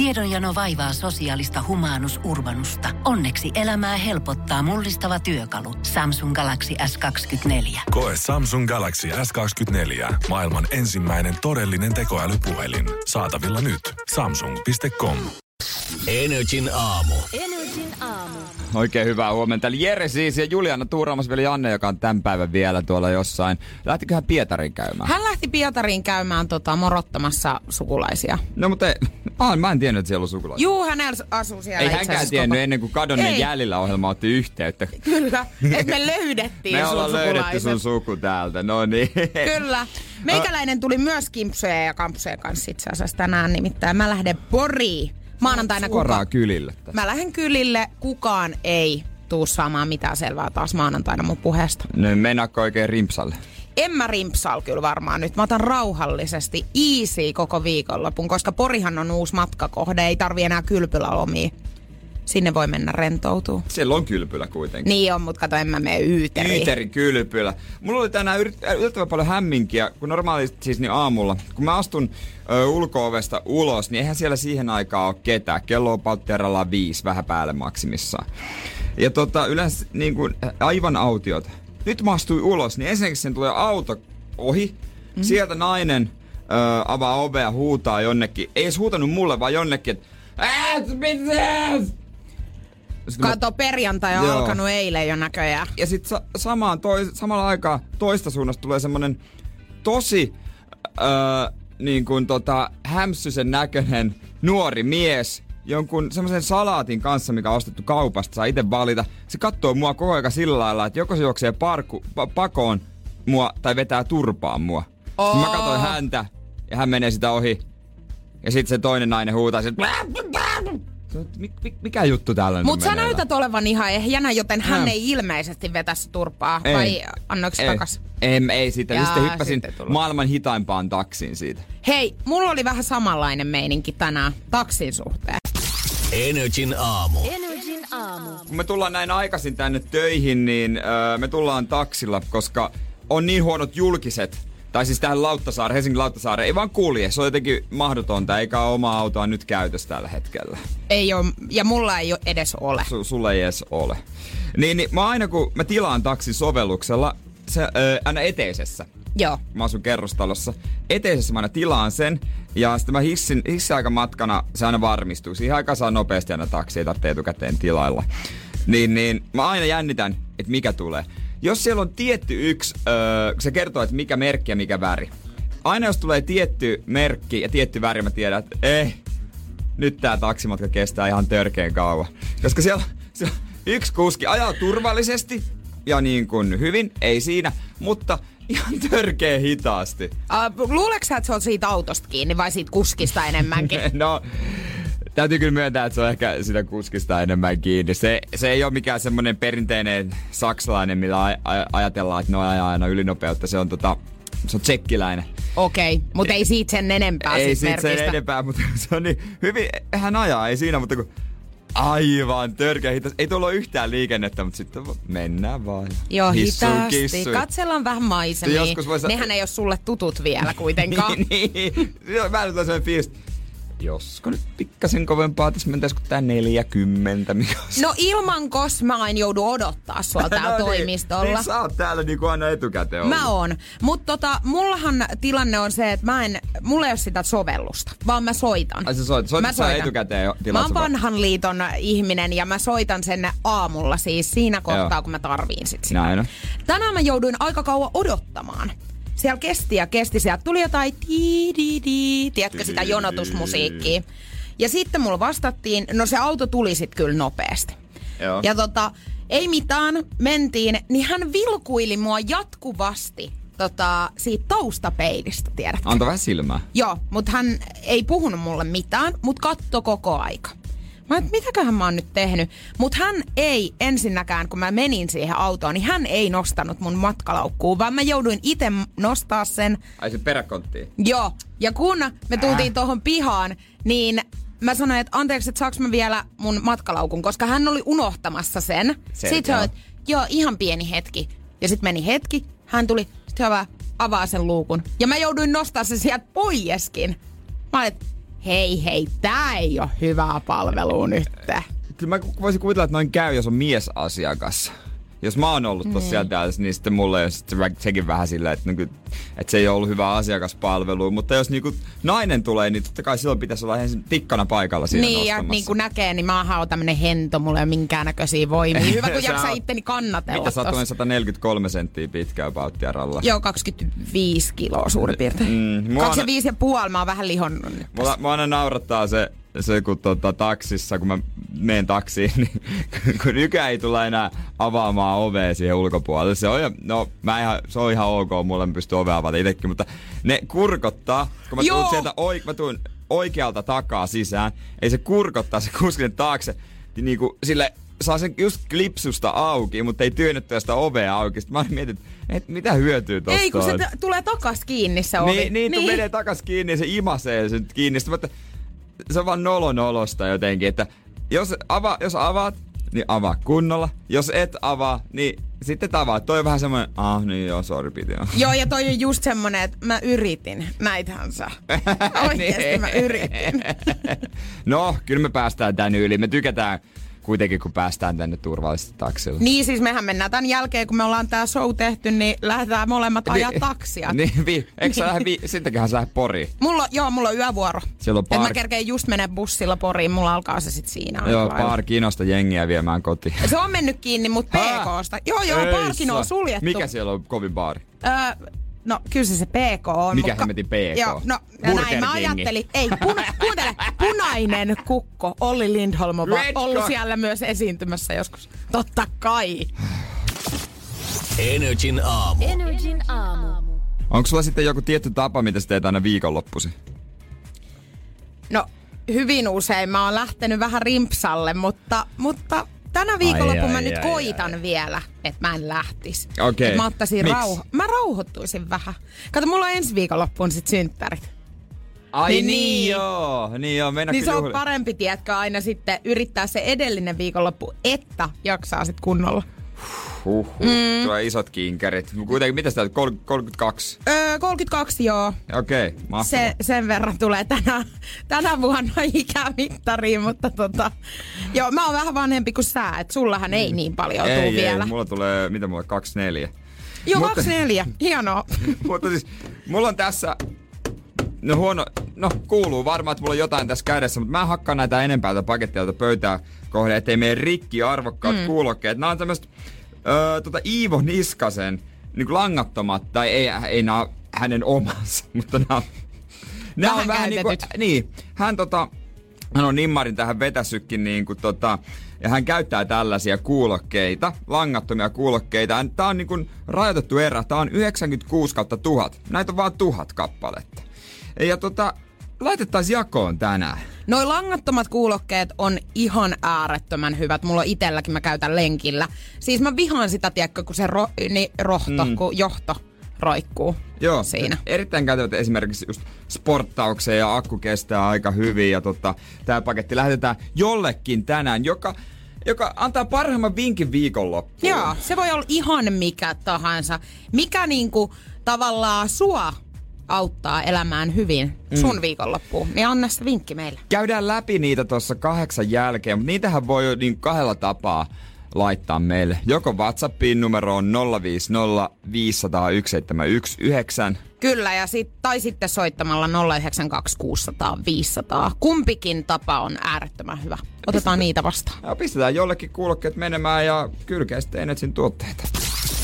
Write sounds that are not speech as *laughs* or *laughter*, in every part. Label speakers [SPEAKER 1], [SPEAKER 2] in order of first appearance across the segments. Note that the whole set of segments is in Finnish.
[SPEAKER 1] Tiedonjano vaivaa sosiaalista humanus urbanusta. Onneksi elämää helpottaa mullistava työkalu. Samsung Galaxy S24.
[SPEAKER 2] Koe Samsung Galaxy S24. Maailman ensimmäinen todellinen tekoälypuhelin. Saatavilla nyt. Samsung.com.
[SPEAKER 3] Energin aamu.
[SPEAKER 4] Energin aamu.
[SPEAKER 5] Oikein hyvää huomenta. Eli Jere siis ja Juliana Tuuraamas vielä Janne, joka on tämän päivän vielä tuolla jossain. Lähtiköhän Pietarin käymään?
[SPEAKER 6] Hän lähti Pietariin käymään tota, morottamassa sukulaisia.
[SPEAKER 5] No mutta ei, ah, mä en tiennyt, että siellä on sukulaisia.
[SPEAKER 6] Juu, hän asuu siellä
[SPEAKER 5] Ei hänkään tiennyt
[SPEAKER 6] koko-
[SPEAKER 5] ennen kuin kadonneen
[SPEAKER 6] Ei.
[SPEAKER 5] jäljellä ohjelma otti yhteyttä.
[SPEAKER 6] Kyllä, että me *laughs* löydettiin
[SPEAKER 5] Me
[SPEAKER 6] sun
[SPEAKER 5] ollaan löydetty sun suku täältä, no niin. *laughs*
[SPEAKER 6] Kyllä. Meikäläinen tuli myös kimpsuja ja kampsuja kanssa itse asiassa tänään nimittäin. Mä lähden Poriin maanantaina.
[SPEAKER 5] Suoraan
[SPEAKER 6] kuka-
[SPEAKER 5] kylille tässä.
[SPEAKER 6] Mä lähden kylille. Kukaan ei tuu saamaan mitään selvää taas maanantaina mun puheesta.
[SPEAKER 5] No meinaatko oikein rimpsalle?
[SPEAKER 6] En mä rimpsal kyllä varmaan nyt. Mä otan rauhallisesti easy koko viikonlopun, koska Porihan on uusi matkakohde. Ei tarvi enää kylpylälomia. Sinne voi mennä rentoutuu.
[SPEAKER 5] Siellä on kylpylä kuitenkin.
[SPEAKER 6] Niin on, mutta kato, en mä mene Yyteriin.
[SPEAKER 5] Yyterin kylpylä. Mulla oli tänään yllättävän paljon hämminkiä, kun normaalisti siis niin aamulla, kun mä astun ö, ulko-ovesta ulos, niin eihän siellä siihen aikaan ole ketään. Kello on patteralla viisi, vähän päälle maksimissaan. Ja tota, yleensä niin kuin, aivan autiota. Nyt mä astuin ulos, niin ensinnäkin sen tulee auto ohi. Mm. Sieltä nainen ö, avaa ovea ja huutaa jonnekin. Ei edes huutanut mulle, vaan jonnekin, että? Sitten mä-
[SPEAKER 6] Kato, perjantai on
[SPEAKER 5] Joo.
[SPEAKER 6] alkanut eilen jo näköjään.
[SPEAKER 5] ja sitten sa- samaan toi, samalla aikaa toista suunnasta tulee semmonen tosi öö, niin kuin tota, hämsysen näköinen nuori mies, jonkun semmoisen salaatin kanssa, mikä on ostettu kaupasta, saa itse valita. Se katsoo mua koko ajan sillä lailla, että joko se juoksee parku, pa- pakoon mua tai vetää turpaan mua. Oh. Mä katsoin häntä ja hän menee sitä ohi. Ja sitten se toinen nainen huutaa sit, Mik, mik, mikä juttu täällä nyt
[SPEAKER 6] Mutta sä näytät olevan ihan ehjänä, joten hän ei ilmeisesti vetä sitä turpaa.
[SPEAKER 5] Ei.
[SPEAKER 6] Vai annoiko se
[SPEAKER 5] ei,
[SPEAKER 6] takas?
[SPEAKER 5] Ei, ei siitä.
[SPEAKER 6] Jaa,
[SPEAKER 5] sitten hyppäsin
[SPEAKER 6] sitten tullut.
[SPEAKER 5] maailman hitaimpaan taksiin siitä.
[SPEAKER 6] Hei, mulla oli vähän samanlainen meininki tänään taksin suhteen.
[SPEAKER 3] Energin aamu.
[SPEAKER 4] Energin aamu.
[SPEAKER 5] Kun me tullaan näin aikaisin tänne töihin, niin öö, me tullaan taksilla, koska on niin huonot julkiset. Tai siis tähän Lauttasaare, Helsingin Lauttasaare ei vaan kulje. Se on jotenkin mahdotonta, eikä ole omaa autoa nyt käytössä tällä hetkellä.
[SPEAKER 6] Ei oo, ja mulla ei ole edes ole.
[SPEAKER 5] Su, sulle ei edes ole. Niin, niin mä aina kun mä tilaan taksin sovelluksella, se öö, aina eteisessä,
[SPEAKER 6] Joo.
[SPEAKER 5] mä asun kerrostalossa. Eteisessä mä aina tilaan sen. Ja sitten mä hissin, hissiaikamatkana se aina varmistuu. Siihen aikaan saa nopeasti aina taksi, ei tarvitse etukäteen tilailla. Niin, niin mä aina jännitän, että mikä tulee. Jos siellä on tietty yksi, öö, se kertoo, että mikä merkki ja mikä väri. Aina jos tulee tietty merkki ja tietty väri, mä tiedän, että eh, nyt tää taksimatka kestää ihan törkeen kauan. Koska siellä, siellä yksi kuski ajaa turvallisesti ja niin kuin hyvin, ei siinä, mutta ihan törkeen hitaasti.
[SPEAKER 6] Uh, luuleeko sä, että se on siitä autosta kiinni vai siitä kuskista enemmänkin? *laughs*
[SPEAKER 5] No, täytyy kyllä myöntää, että se on ehkä sitä kuskista enemmän kiinni. Se, se ei ole mikään semmoinen perinteinen saksalainen, millä aj- aj- ajatellaan, että ne ajaa aina ylinopeutta. Se on tota, se on tsekkiläinen.
[SPEAKER 6] Okei, okay, mutta ei siitä sen enempää
[SPEAKER 5] ei siitä sen
[SPEAKER 6] merkistä.
[SPEAKER 5] enempää, mutta *laughs* se on niin hyvin, hän ajaa, ei siinä, mutta kun aivan törkeä hitas. Ei tuolla ole yhtään liikennettä, mutta sitten mennään vaan.
[SPEAKER 6] Joo, hitaasti. Katsellaan vähän maisemia.
[SPEAKER 5] Joskus vois-
[SPEAKER 6] Nehän ei ole sulle tutut vielä *laughs* kuitenkaan.
[SPEAKER 5] niin, niin. Mä nyt on sellainen fiilis, josko nyt pikkasen kovempaa, tässä mentäisikö tää 40, mikä on
[SPEAKER 6] No ilman kos mä aina joudun odottaa sua *laughs* täällä
[SPEAKER 5] No
[SPEAKER 6] toimistolla.
[SPEAKER 5] Niin, niin sä oot täällä niinku aina etukäteen ollut.
[SPEAKER 6] Mä oon. Mutta tota, mullahan tilanne on se, että mä en, mulla ei ole sitä sovellusta, vaan mä soitan.
[SPEAKER 5] Ai sä soit, soit
[SPEAKER 6] Mä soitan.
[SPEAKER 5] etukäteen jo
[SPEAKER 6] Mä oon vanhan liiton ihminen ja mä soitan sen aamulla siis siinä kohtaa,
[SPEAKER 5] Joo.
[SPEAKER 6] kun mä tarviin sit sitä.
[SPEAKER 5] Näin on.
[SPEAKER 6] Tänään mä jouduin aika kauan odottamaan. Siellä kesti ja kesti, sieltä tuli jotain di di, tiedätkö sitä jonotusmusiikkia. Ja sitten mulla vastattiin, no se auto tuli sit kyllä nopeasti.
[SPEAKER 5] Joo.
[SPEAKER 6] Ja tota, ei mitään, mentiin, niin hän vilkuili mua jatkuvasti tota, siitä taustapeilistä, tiedätkö?
[SPEAKER 5] Anta vähän silmää.
[SPEAKER 6] Joo, mutta hän ei puhunut mulle mitään, mutta katto koko aika. Mä et, mitäköhän mä oon nyt tehnyt? Mutta hän ei ensinnäkään, kun mä menin siihen autoon, niin hän ei nostanut mun matkalaukkuun, vaan mä jouduin itse nostaa sen.
[SPEAKER 5] Ai se peräkonttiin.
[SPEAKER 6] Joo, ja kun me tultiin äh. tuohon pihaan, niin mä sanoin, että anteeksi, että saaks mä vielä mun matkalaukun, koska hän oli unohtamassa sen. Sitten hän että joo, ihan pieni hetki. Ja sitten meni hetki, hän tuli, sitten hyvä, avaa sen luukun. Ja mä jouduin nostaa sen sieltä poieskin. Mä olin, hei hei, tää ei ole hyvää palvelua nyt.
[SPEAKER 5] Kyllä mä voisin kuvitella, että noin käy, jos on miesasiakas. Jos mä oon ollut tossa sieltä, täällä, niin sitten mulle sitten se- sekin vähän silleen, että, niinku, että se ei ole ollut hyvä asiakaspalvelu. Mutta jos niinku nainen tulee, niin totta kai silloin pitäisi olla ensin tikkana paikalla siinä
[SPEAKER 6] Niin, ja
[SPEAKER 5] nostamassa.
[SPEAKER 6] niin kuin näkee, niin mä oon tämmönen hento, mulla ei ole minkäännäköisiä voimia. Hyvä, kun *laughs* jaksaa
[SPEAKER 5] oot-
[SPEAKER 6] itteni kannatella
[SPEAKER 5] Mitä sä oot
[SPEAKER 6] tossa.
[SPEAKER 5] noin 143 senttiä pitkä pauttia ralla?
[SPEAKER 6] Joo, 25 kiloa suurin piirtein.
[SPEAKER 5] Mm, mua aina-
[SPEAKER 6] 25 ja puoli, mä oon vähän lihonnut.
[SPEAKER 5] Mulla, mua aina naurattaa se, se kun tota, taksissa, kun mä menen taksiin, *laughs* niin kun nykyään ei tulla enää avaamaan ovea siihen ulkopuolelle. Se on, jo- no, mä ihan, se on ihan ok, mulle mä pystyn ovea avata itsekin, mutta ne kurkottaa, kun mä tuun sieltä oi, mä tuun oikealta takaa sisään, ei se kurkottaa se kuskin taakse, niin niinku sille saa sen just klipsusta auki, mutta ei työnnettyä sitä ovea auki. Sitten mä mietin, että et, mitä hyötyä tosta
[SPEAKER 6] Ei, kun se t- tulee takas kiinni se ovi.
[SPEAKER 5] Niin, niin, niin. menee takas kiinni ja se imasee sen kiinni. Sitten, mä että se on vaan nolonolosta jotenkin, että jos, ava, jos avaat, niin avaa kunnolla. Jos et avaa, niin sitten et avaa. Toi on vähän semmoinen, ah niin joo, sorry piti joo.
[SPEAKER 6] Ja toi on just semmonen, että mä yritin. Näitähän sä. *laughs* Oikeesti mä yritin.
[SPEAKER 5] no, kyllä me päästään tän yli. Me tykätään kuitenkin, kun päästään tänne turvallisesti taksilla.
[SPEAKER 6] Niin siis mehän mennään tämän jälkeen, kun me ollaan tää show tehty, niin lähdetään molemmat ajaa taksia. *laughs*
[SPEAKER 5] Niin, vi, eikö sä lähde, vi, *laughs* sittenköhän sä lähde Poriin?
[SPEAKER 6] Mulla, joo, mulla on yövuoro.
[SPEAKER 5] Siellä on
[SPEAKER 6] Et mä
[SPEAKER 5] par-
[SPEAKER 6] kerkeen just mene bussilla Poriin, mulla alkaa se sit siinä.
[SPEAKER 5] Joo,
[SPEAKER 6] aika lailla.
[SPEAKER 5] paar kinosta jengiä viemään kotiin.
[SPEAKER 6] Se on mennyt kiinni, mutta? PKsta. Joo, joo,
[SPEAKER 5] Ei
[SPEAKER 6] parkin on suljettu.
[SPEAKER 5] Mikä siellä on kovin baari?
[SPEAKER 6] Öö, no kyllä se se PK on.
[SPEAKER 5] Mikä
[SPEAKER 6] mutta-
[SPEAKER 5] hemmetin PK?
[SPEAKER 6] Joo, no ja
[SPEAKER 5] Burger
[SPEAKER 6] näin mä
[SPEAKER 5] Kingi.
[SPEAKER 6] ajattelin. Ei, puna, *laughs* kuuntele, punainen kukko. Olli Lindholm on
[SPEAKER 5] Red
[SPEAKER 6] ollut
[SPEAKER 5] Cock.
[SPEAKER 6] siellä myös esiintymässä joskus. Totta kai.
[SPEAKER 3] Energin aamu.
[SPEAKER 4] Energin aamu.
[SPEAKER 5] Onko sulla sitten joku tietty tapa, mitä sä teet aina viikonloppuisin?
[SPEAKER 6] No, hyvin usein mä oon lähtenyt vähän rimpsalle, mutta, mutta tänä viikonloppuna
[SPEAKER 5] Ai,
[SPEAKER 6] mä
[SPEAKER 5] ai,
[SPEAKER 6] nyt
[SPEAKER 5] ai,
[SPEAKER 6] koitan vielä, että mä en lähtis.
[SPEAKER 5] Okei.
[SPEAKER 6] Et mä ottaisin rauho- Mä rauhoittuisin vähän. Kato, mulla on ensi viikonloppuun sit synttärit.
[SPEAKER 5] Ai
[SPEAKER 6] Niin,
[SPEAKER 5] niin,
[SPEAKER 6] niin.
[SPEAKER 5] joo, niin joo, mennä
[SPEAKER 6] Niin se on parempi, tiedätkö, aina sitten yrittää se edellinen viikonloppu, että jaksaa sit kunnolla.
[SPEAKER 5] Huhhuh, mm. tulee isot kinkerit. Kuitenkin, mitä sitä 32?
[SPEAKER 6] Öö, 32 joo.
[SPEAKER 5] Okei, okay, mahtavaa.
[SPEAKER 6] Se, sen verran tulee tänä, tänä vuonna *laughs* ikämittariin, mutta tota, joo, mä oon vähän vanhempi kuin sä, että sullahan ei niin paljon tuu
[SPEAKER 5] ei,
[SPEAKER 6] vielä.
[SPEAKER 5] ei, mulla tulee, mitä mulla, 24.
[SPEAKER 6] Joo,
[SPEAKER 5] Mutta-
[SPEAKER 6] 24. Hienoa. *laughs*
[SPEAKER 5] Mutta siis, mulla on tässä, no huono, no kuuluu varmaan, että mulla on jotain tässä kädessä, mutta mä hakkaan näitä enempää tätä pakettia tätä pöytää kohden, ettei mene rikki arvokkaat mm. kuulokkeet. Nämä on tämmöistä öö, tota Iivo Niskasen niin langattomat, tai ei, ei nämä hänen omansa, *laughs* mutta nämä on, nämä on vähän niin kuin, niin, hän tota, hän on nimmarin tähän vetäsykin niin kuin tota, ja hän käyttää tällaisia kuulokkeita, langattomia kuulokkeita. Tämä on niin kuin rajoitettu erä, tämä on 96 kautta 1000. Näitä on vaan tuhat kappaletta. Ja tota, laitettaisiin jakoon tänään.
[SPEAKER 6] Noi langattomat kuulokkeet on ihan äärettömän hyvät. Mulla on itelläkin, mä käytän lenkillä. Siis mä vihaan sitä, tiedätkö, kun se ro, niin rohto, mm. kun johto roikkuu
[SPEAKER 5] Joo,
[SPEAKER 6] siinä.
[SPEAKER 5] erittäin käytävät esimerkiksi just sporttaukseen ja akku kestää aika hyvin. Ja tota, tämä paketti lähetetään jollekin tänään, joka, joka antaa parhaimman vinkin viikonloppuun.
[SPEAKER 6] Joo, se voi olla ihan mikä tahansa. Mikä niinku tavallaan sua auttaa elämään hyvin sun mm. viikonloppuun, niin anna se vinkki meille.
[SPEAKER 5] Käydään läpi niitä tuossa kahdeksan jälkeen, mutta niitähän voi jo niin kahdella tapaa laittaa meille. Joko WhatsAppiin numero on 050 501 719.
[SPEAKER 6] Kyllä, ja sit, tai sitten soittamalla 092 600 500. Kumpikin tapa on äärettömän hyvä. Otetaan niitä vastaan.
[SPEAKER 5] Ja pistetään jollekin kuulokkeet menemään ja kylkää sitten Energyn tuotteita.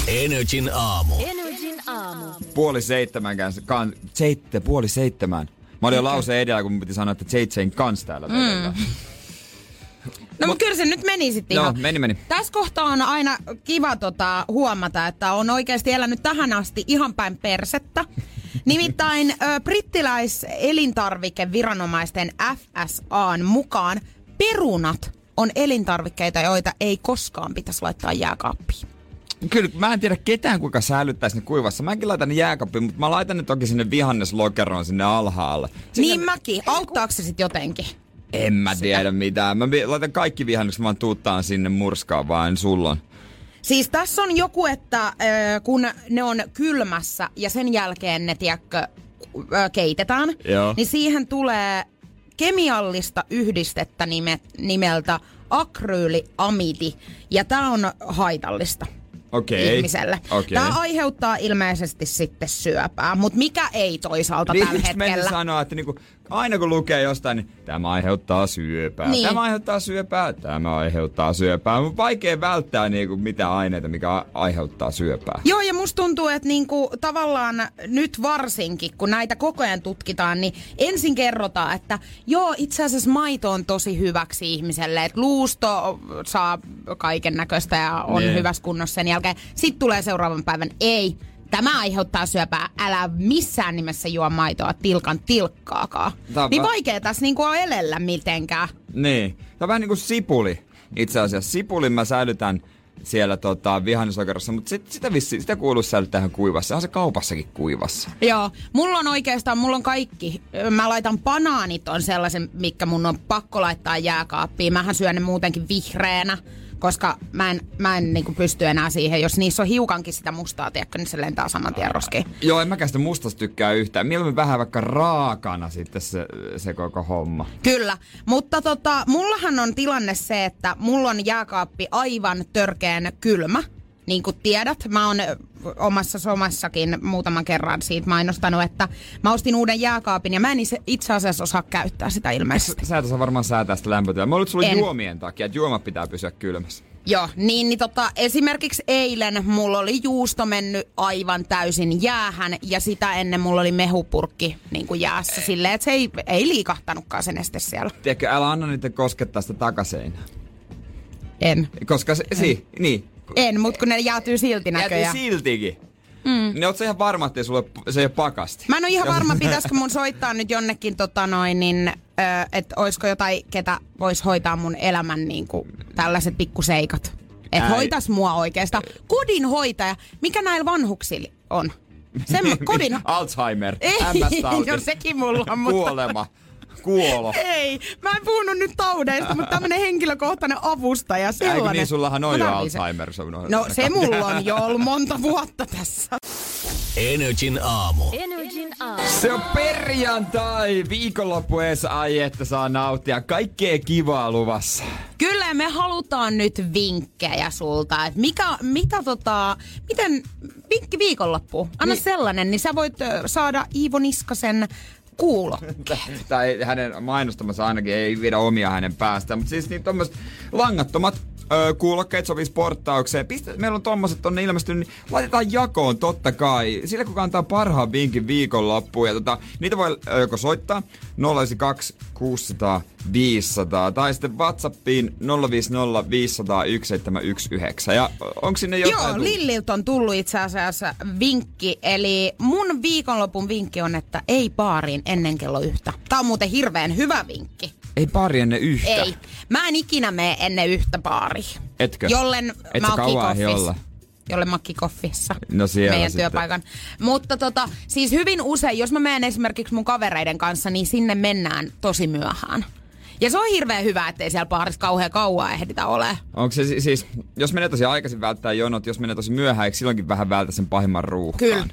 [SPEAKER 3] Energin aamu.
[SPEAKER 4] Energin aamu.
[SPEAKER 5] Puoli seitsemän kanssa. Kan, seitte, puoli seitsemän. Mä olin jo lause edellä, kun piti sanoa, että seitsein kans täällä vedellä.
[SPEAKER 6] No mutta kyllä se nyt meni sitten
[SPEAKER 5] Joo,
[SPEAKER 6] ihan.
[SPEAKER 5] meni meni.
[SPEAKER 6] Tässä kohtaa on aina kiva tota, huomata, että on oikeasti elänyt tähän asti ihan päin persettä. *laughs* Nimittäin ö, brittiläiselintarvikeviranomaisten FSAn mukaan perunat on elintarvikkeita, joita ei koskaan pitäisi laittaa jääkaappiin.
[SPEAKER 5] Kyllä, mä en tiedä ketään kuinka säilyttäisi ne kuivassa. Mäkin laitan ne jääkaappiin, mutta mä laitan ne toki sinne vihanneslokeroon sinne alhaalle. Sinne,
[SPEAKER 6] Niin mäkin. Auttaako se sitten jotenkin?
[SPEAKER 5] En mä tiedä mitään. Mä laitan kaikki vihannekset, vaan tuuttaan sinne murskaan vaan sullon.
[SPEAKER 6] Siis tässä on joku, että kun ne on kylmässä ja sen jälkeen ne, tiedätkö, keitetään,
[SPEAKER 5] Joo.
[SPEAKER 6] niin siihen tulee kemiallista yhdistettä nime, nimeltä akryyliamidi. Ja tämä on haitallista
[SPEAKER 5] Okei.
[SPEAKER 6] ihmiselle.
[SPEAKER 5] Okei.
[SPEAKER 6] Tämä aiheuttaa ilmeisesti sitten syöpää, mutta mikä ei toisaalta
[SPEAKER 5] Niin
[SPEAKER 6] tällä hetkellä.
[SPEAKER 5] sanoa, että niinku, aina kun lukee jostain, niin tämä aiheuttaa syöpää,
[SPEAKER 6] Niin.
[SPEAKER 5] tämä aiheuttaa syöpää, tämä aiheuttaa syöpää. On vaikea välttää niinku, mitä aineita, mikä aiheuttaa syöpää.
[SPEAKER 6] Joo, ja musta tuntuu, että niinku, tavallaan nyt varsinkin, kun näitä koko ajan tutkitaan, niin ensin kerrotaan, että joo, itse asiassa maito on tosi hyväksi ihmiselle, että luusto saa kaiken näköistä ja on
[SPEAKER 5] Niin.
[SPEAKER 6] hyvässä kunnossa sen jälkeen. Sitten tulee seuraavan päivän, ei, tämä aiheuttaa syöpää, älä missään nimessä juo maitoa tilkan tilkkaakaan.
[SPEAKER 5] On
[SPEAKER 6] Niin
[SPEAKER 5] va-
[SPEAKER 6] vaikea tässä niinku on elellä mitenkään.
[SPEAKER 5] Niin. Tämä on vähän niin kuin sipuli. Itse asiassa sipulin mä säilytän siellä tota, vihannesokerossa, mutta sit, sitä, vissi, sitä kuuluu säilyttää kuivassa. On se kaupassakin kuivassa.
[SPEAKER 6] Joo, mulla on oikeastaan, mulla on kaikki. Mä laitan banaanit on sellaisen, mikä mun on pakko laittaa jääkaappiin. Mähän syön ne muutenkin vihreänä, koska mä en, mä en niinku pysty enää siihen. Jos niissä on hiukankin sitä mustaa, tiedätkö, niin se lentää saman tien roskiin.
[SPEAKER 5] Joo, en mäkään sitä mustasta tykkää yhtään. Mieluummin vähän vaikka raakana sitten se, se koko homma.
[SPEAKER 6] Kyllä, mutta tota, mullahan on tilanne se, että mulla on jääkaappi aivan törkeän kylmä. Niin kuin tiedät, mä oon omassa somassakin muutaman kerran siitä mainostanut, että mä ostin uuden jääkaapin ja mä en itse- asiassa osaa käyttää sitä ilmeisesti.
[SPEAKER 5] Sä et osaa varmaan säätää sitä lämpötilaa. Mä että sulla
[SPEAKER 6] En.
[SPEAKER 5] juomien takia, että juomat pitää pysyä kylmässä.
[SPEAKER 6] Joo, niin, niin tota, esimerkiksi eilen mulla oli juusto mennyt aivan täysin jäähän ja sitä ennen mulla oli mehupurkki niin kuin jäässä silleen, että se ei, ei liikahtanutkaan se neste siellä.
[SPEAKER 5] Tiedätkö, älä anna niitä koskettaa sitä takaseinää.
[SPEAKER 6] En.
[SPEAKER 5] Koska se, si, niin.
[SPEAKER 6] En, mutta kun ne jäätyy silti näköjään.
[SPEAKER 5] siltikin. Mm. Niin oot sä ihan varma, että sulle, se ei ole pakasti.
[SPEAKER 6] Mä en ole ihan varma, pitäisikö *laughs* mun soittaa nyt jonnekin, tota noin, niin, että olisiko jotain, ketä vois hoitaa mun elämän niin kuin, tällaiset pikkuseikat. Että hoitas mua oikeastaan. Kodinhoitaja, mikä näillä vanhuksilla on? Semmo, *laughs* kodin...
[SPEAKER 5] Alzheimer,
[SPEAKER 6] Ei,
[SPEAKER 5] MS-tauti, *laughs*
[SPEAKER 6] no sekin mulla on, mutta...
[SPEAKER 5] kuolema, kuolo.
[SPEAKER 6] Ei, mä en puhunut nyt taudeista, mutta tämmönen henkilökohtainen avustaja, sellainen.
[SPEAKER 5] Eikö niin, sullahan on jo. Alzheimer. Se on
[SPEAKER 6] No se *laughs* mulla on jo ollut monta vuotta tässä.
[SPEAKER 3] Energin aamu.
[SPEAKER 4] Energin aamu.
[SPEAKER 5] Se on perjantai, viikonloppu ees, ai että saa nauttia. Kaikkea kivaa luvassa.
[SPEAKER 6] Kyllä me halutaan nyt vinkkejä sulta, että mikä, mitä tota, miten, vinkki viikonloppu, anna niin. sellainen, niin sä voit saada Iivo Niskasen kuulo. *laughs*
[SPEAKER 5] tai hänen mainostamansa ainakin ei viedä omia hänen päästään. Mutta siis niin tommoset langattomat öö, kuulokkeet sopii sporttaukseen. Pistä, meillä on tommoset tonne ilmestynyt, niin laitetaan jakoon totta kai. Sillä kuka antaa parhaan vinkin viikonloppuun. Ja tota, niitä voi joko soittaa 092 600 500 tai sitten Whatsappiin 050 500 1719. Ja onko sinne jotain
[SPEAKER 6] Joo,
[SPEAKER 5] tullut?
[SPEAKER 6] Lilliltä on tullut itse asiassa vinkki, eli mun viikonlopun vinkki on, että ei baariin ennen kello yhtä. Tää on muuten hirveän hyvä vinkki.
[SPEAKER 5] Ei pari ennen yhtä.
[SPEAKER 6] Ei. Mä en ikinä mene ennen yhtä baariin.
[SPEAKER 5] Etkö?
[SPEAKER 6] Jollen
[SPEAKER 5] Et
[SPEAKER 6] mä oon
[SPEAKER 5] olla?
[SPEAKER 6] Jolle mä oon kickoffissa.
[SPEAKER 5] No siellä
[SPEAKER 6] Meidän
[SPEAKER 5] sitten.
[SPEAKER 6] työpaikan. Mutta tota, siis hyvin usein, jos mä menen esimerkiksi mun kavereiden kanssa, niin sinne mennään tosi myöhään. Ja se on hirveän hyvä, ettei siellä baarissa kauhean kauan ehditä ole.
[SPEAKER 5] Onko se si- siis, jos menee tosi aikaisin välttää jonot, jos menee tosi myöhään, eikö silloinkin vähän vältä sen pahimman ruuhkaan?
[SPEAKER 6] Kyllä.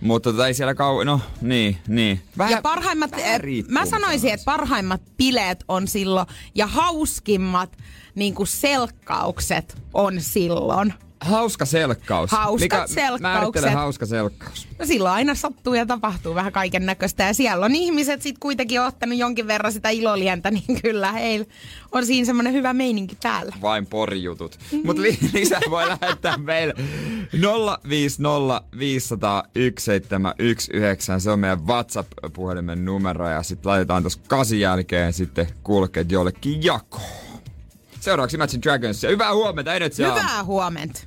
[SPEAKER 5] Mutta tota, ei siellä kauan, no niin, niin. Vähän,
[SPEAKER 6] ja parhaimmat,
[SPEAKER 5] vähän
[SPEAKER 6] eh, mä sanoisin,
[SPEAKER 5] sanoisi.
[SPEAKER 6] että parhaimmat bileet on silloin ja hauskimmat niin kuin selkkaukset on silloin.
[SPEAKER 5] Hauska selkkaus.
[SPEAKER 6] Hauskat
[SPEAKER 5] Mikä
[SPEAKER 6] selkkaukset.
[SPEAKER 5] hauska selkkaus?
[SPEAKER 6] No silloin aina sattuu ja tapahtuu vähän kaiken näköistä. Ja siellä on ihmiset sitten kuitenkin ottanut jonkin verran sitä ilolientä, *laughs* niin kyllä heillä on siinä semmoinen hyvä meininki päällä.
[SPEAKER 5] Vain porjutut. Mutta li- *laughs* lisää voi lähettää meille 050 500 1719. Se on meidän WhatsApp-puhelimen numero ja sitten laitetaan tuossa kasin jälkeen sitten kuulokkeet jollekin jakoon. Seuraavaksi Imagine Dragons ja hyvää huomenta, Energy Aamu.
[SPEAKER 6] Hyvää huomenta.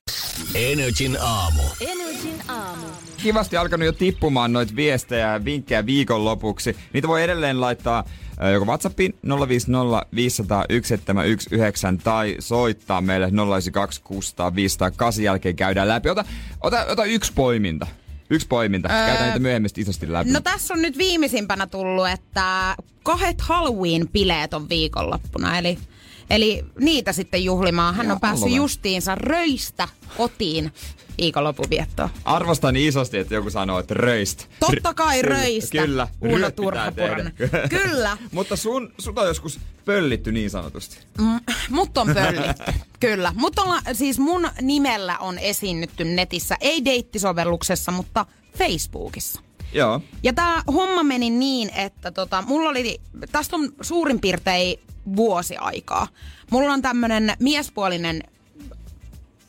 [SPEAKER 3] Energin aamu.
[SPEAKER 4] Energin aamu.
[SPEAKER 5] kivasti alkanut jo tippumaan noita viestejä ja vinkkejä viikonlopuksi. Niitä voi edelleen laittaa ö, joko WhatsAppiin 050 500 1719 tai soittaa meille 092 600 500 kasi jälkeen käydään läpi. Ota, ota, ota yksi poiminta. Yksi poiminta.
[SPEAKER 6] Öö,
[SPEAKER 5] Käytän niitä myöhemmin isosti läpi.
[SPEAKER 6] No tässä on nyt viimeisimpänä tullut, että kahdet Halloween-bileet on viikonloppuna, eli Eli niitä sitten juhlimaan. Hän
[SPEAKER 5] Ja
[SPEAKER 6] on päässyt
[SPEAKER 5] Halloween.
[SPEAKER 6] justiinsa röistä kotiin viikonlopun viettoon.
[SPEAKER 5] Arvostan isosti, että joku sanoo, että röistä.
[SPEAKER 6] Totta kai röistä.
[SPEAKER 5] Kyllä,
[SPEAKER 6] Uno. *laughs* Kyllä.
[SPEAKER 5] Mutta sun, sut on joskus pöllitty niin sanotusti.
[SPEAKER 6] Mm, mut on pöllitty, *laughs* kyllä. Mutta olla, siis mun nimellä on esiinnytty netissä, ei deittisovelluksessa, mutta Facebookissa.
[SPEAKER 5] Joo.
[SPEAKER 6] Ja tämä homma meni niin, että tota, mulla oli, tästä on suurin piirtein vuosi aikaa. Mulla on tämmönen miespuolinen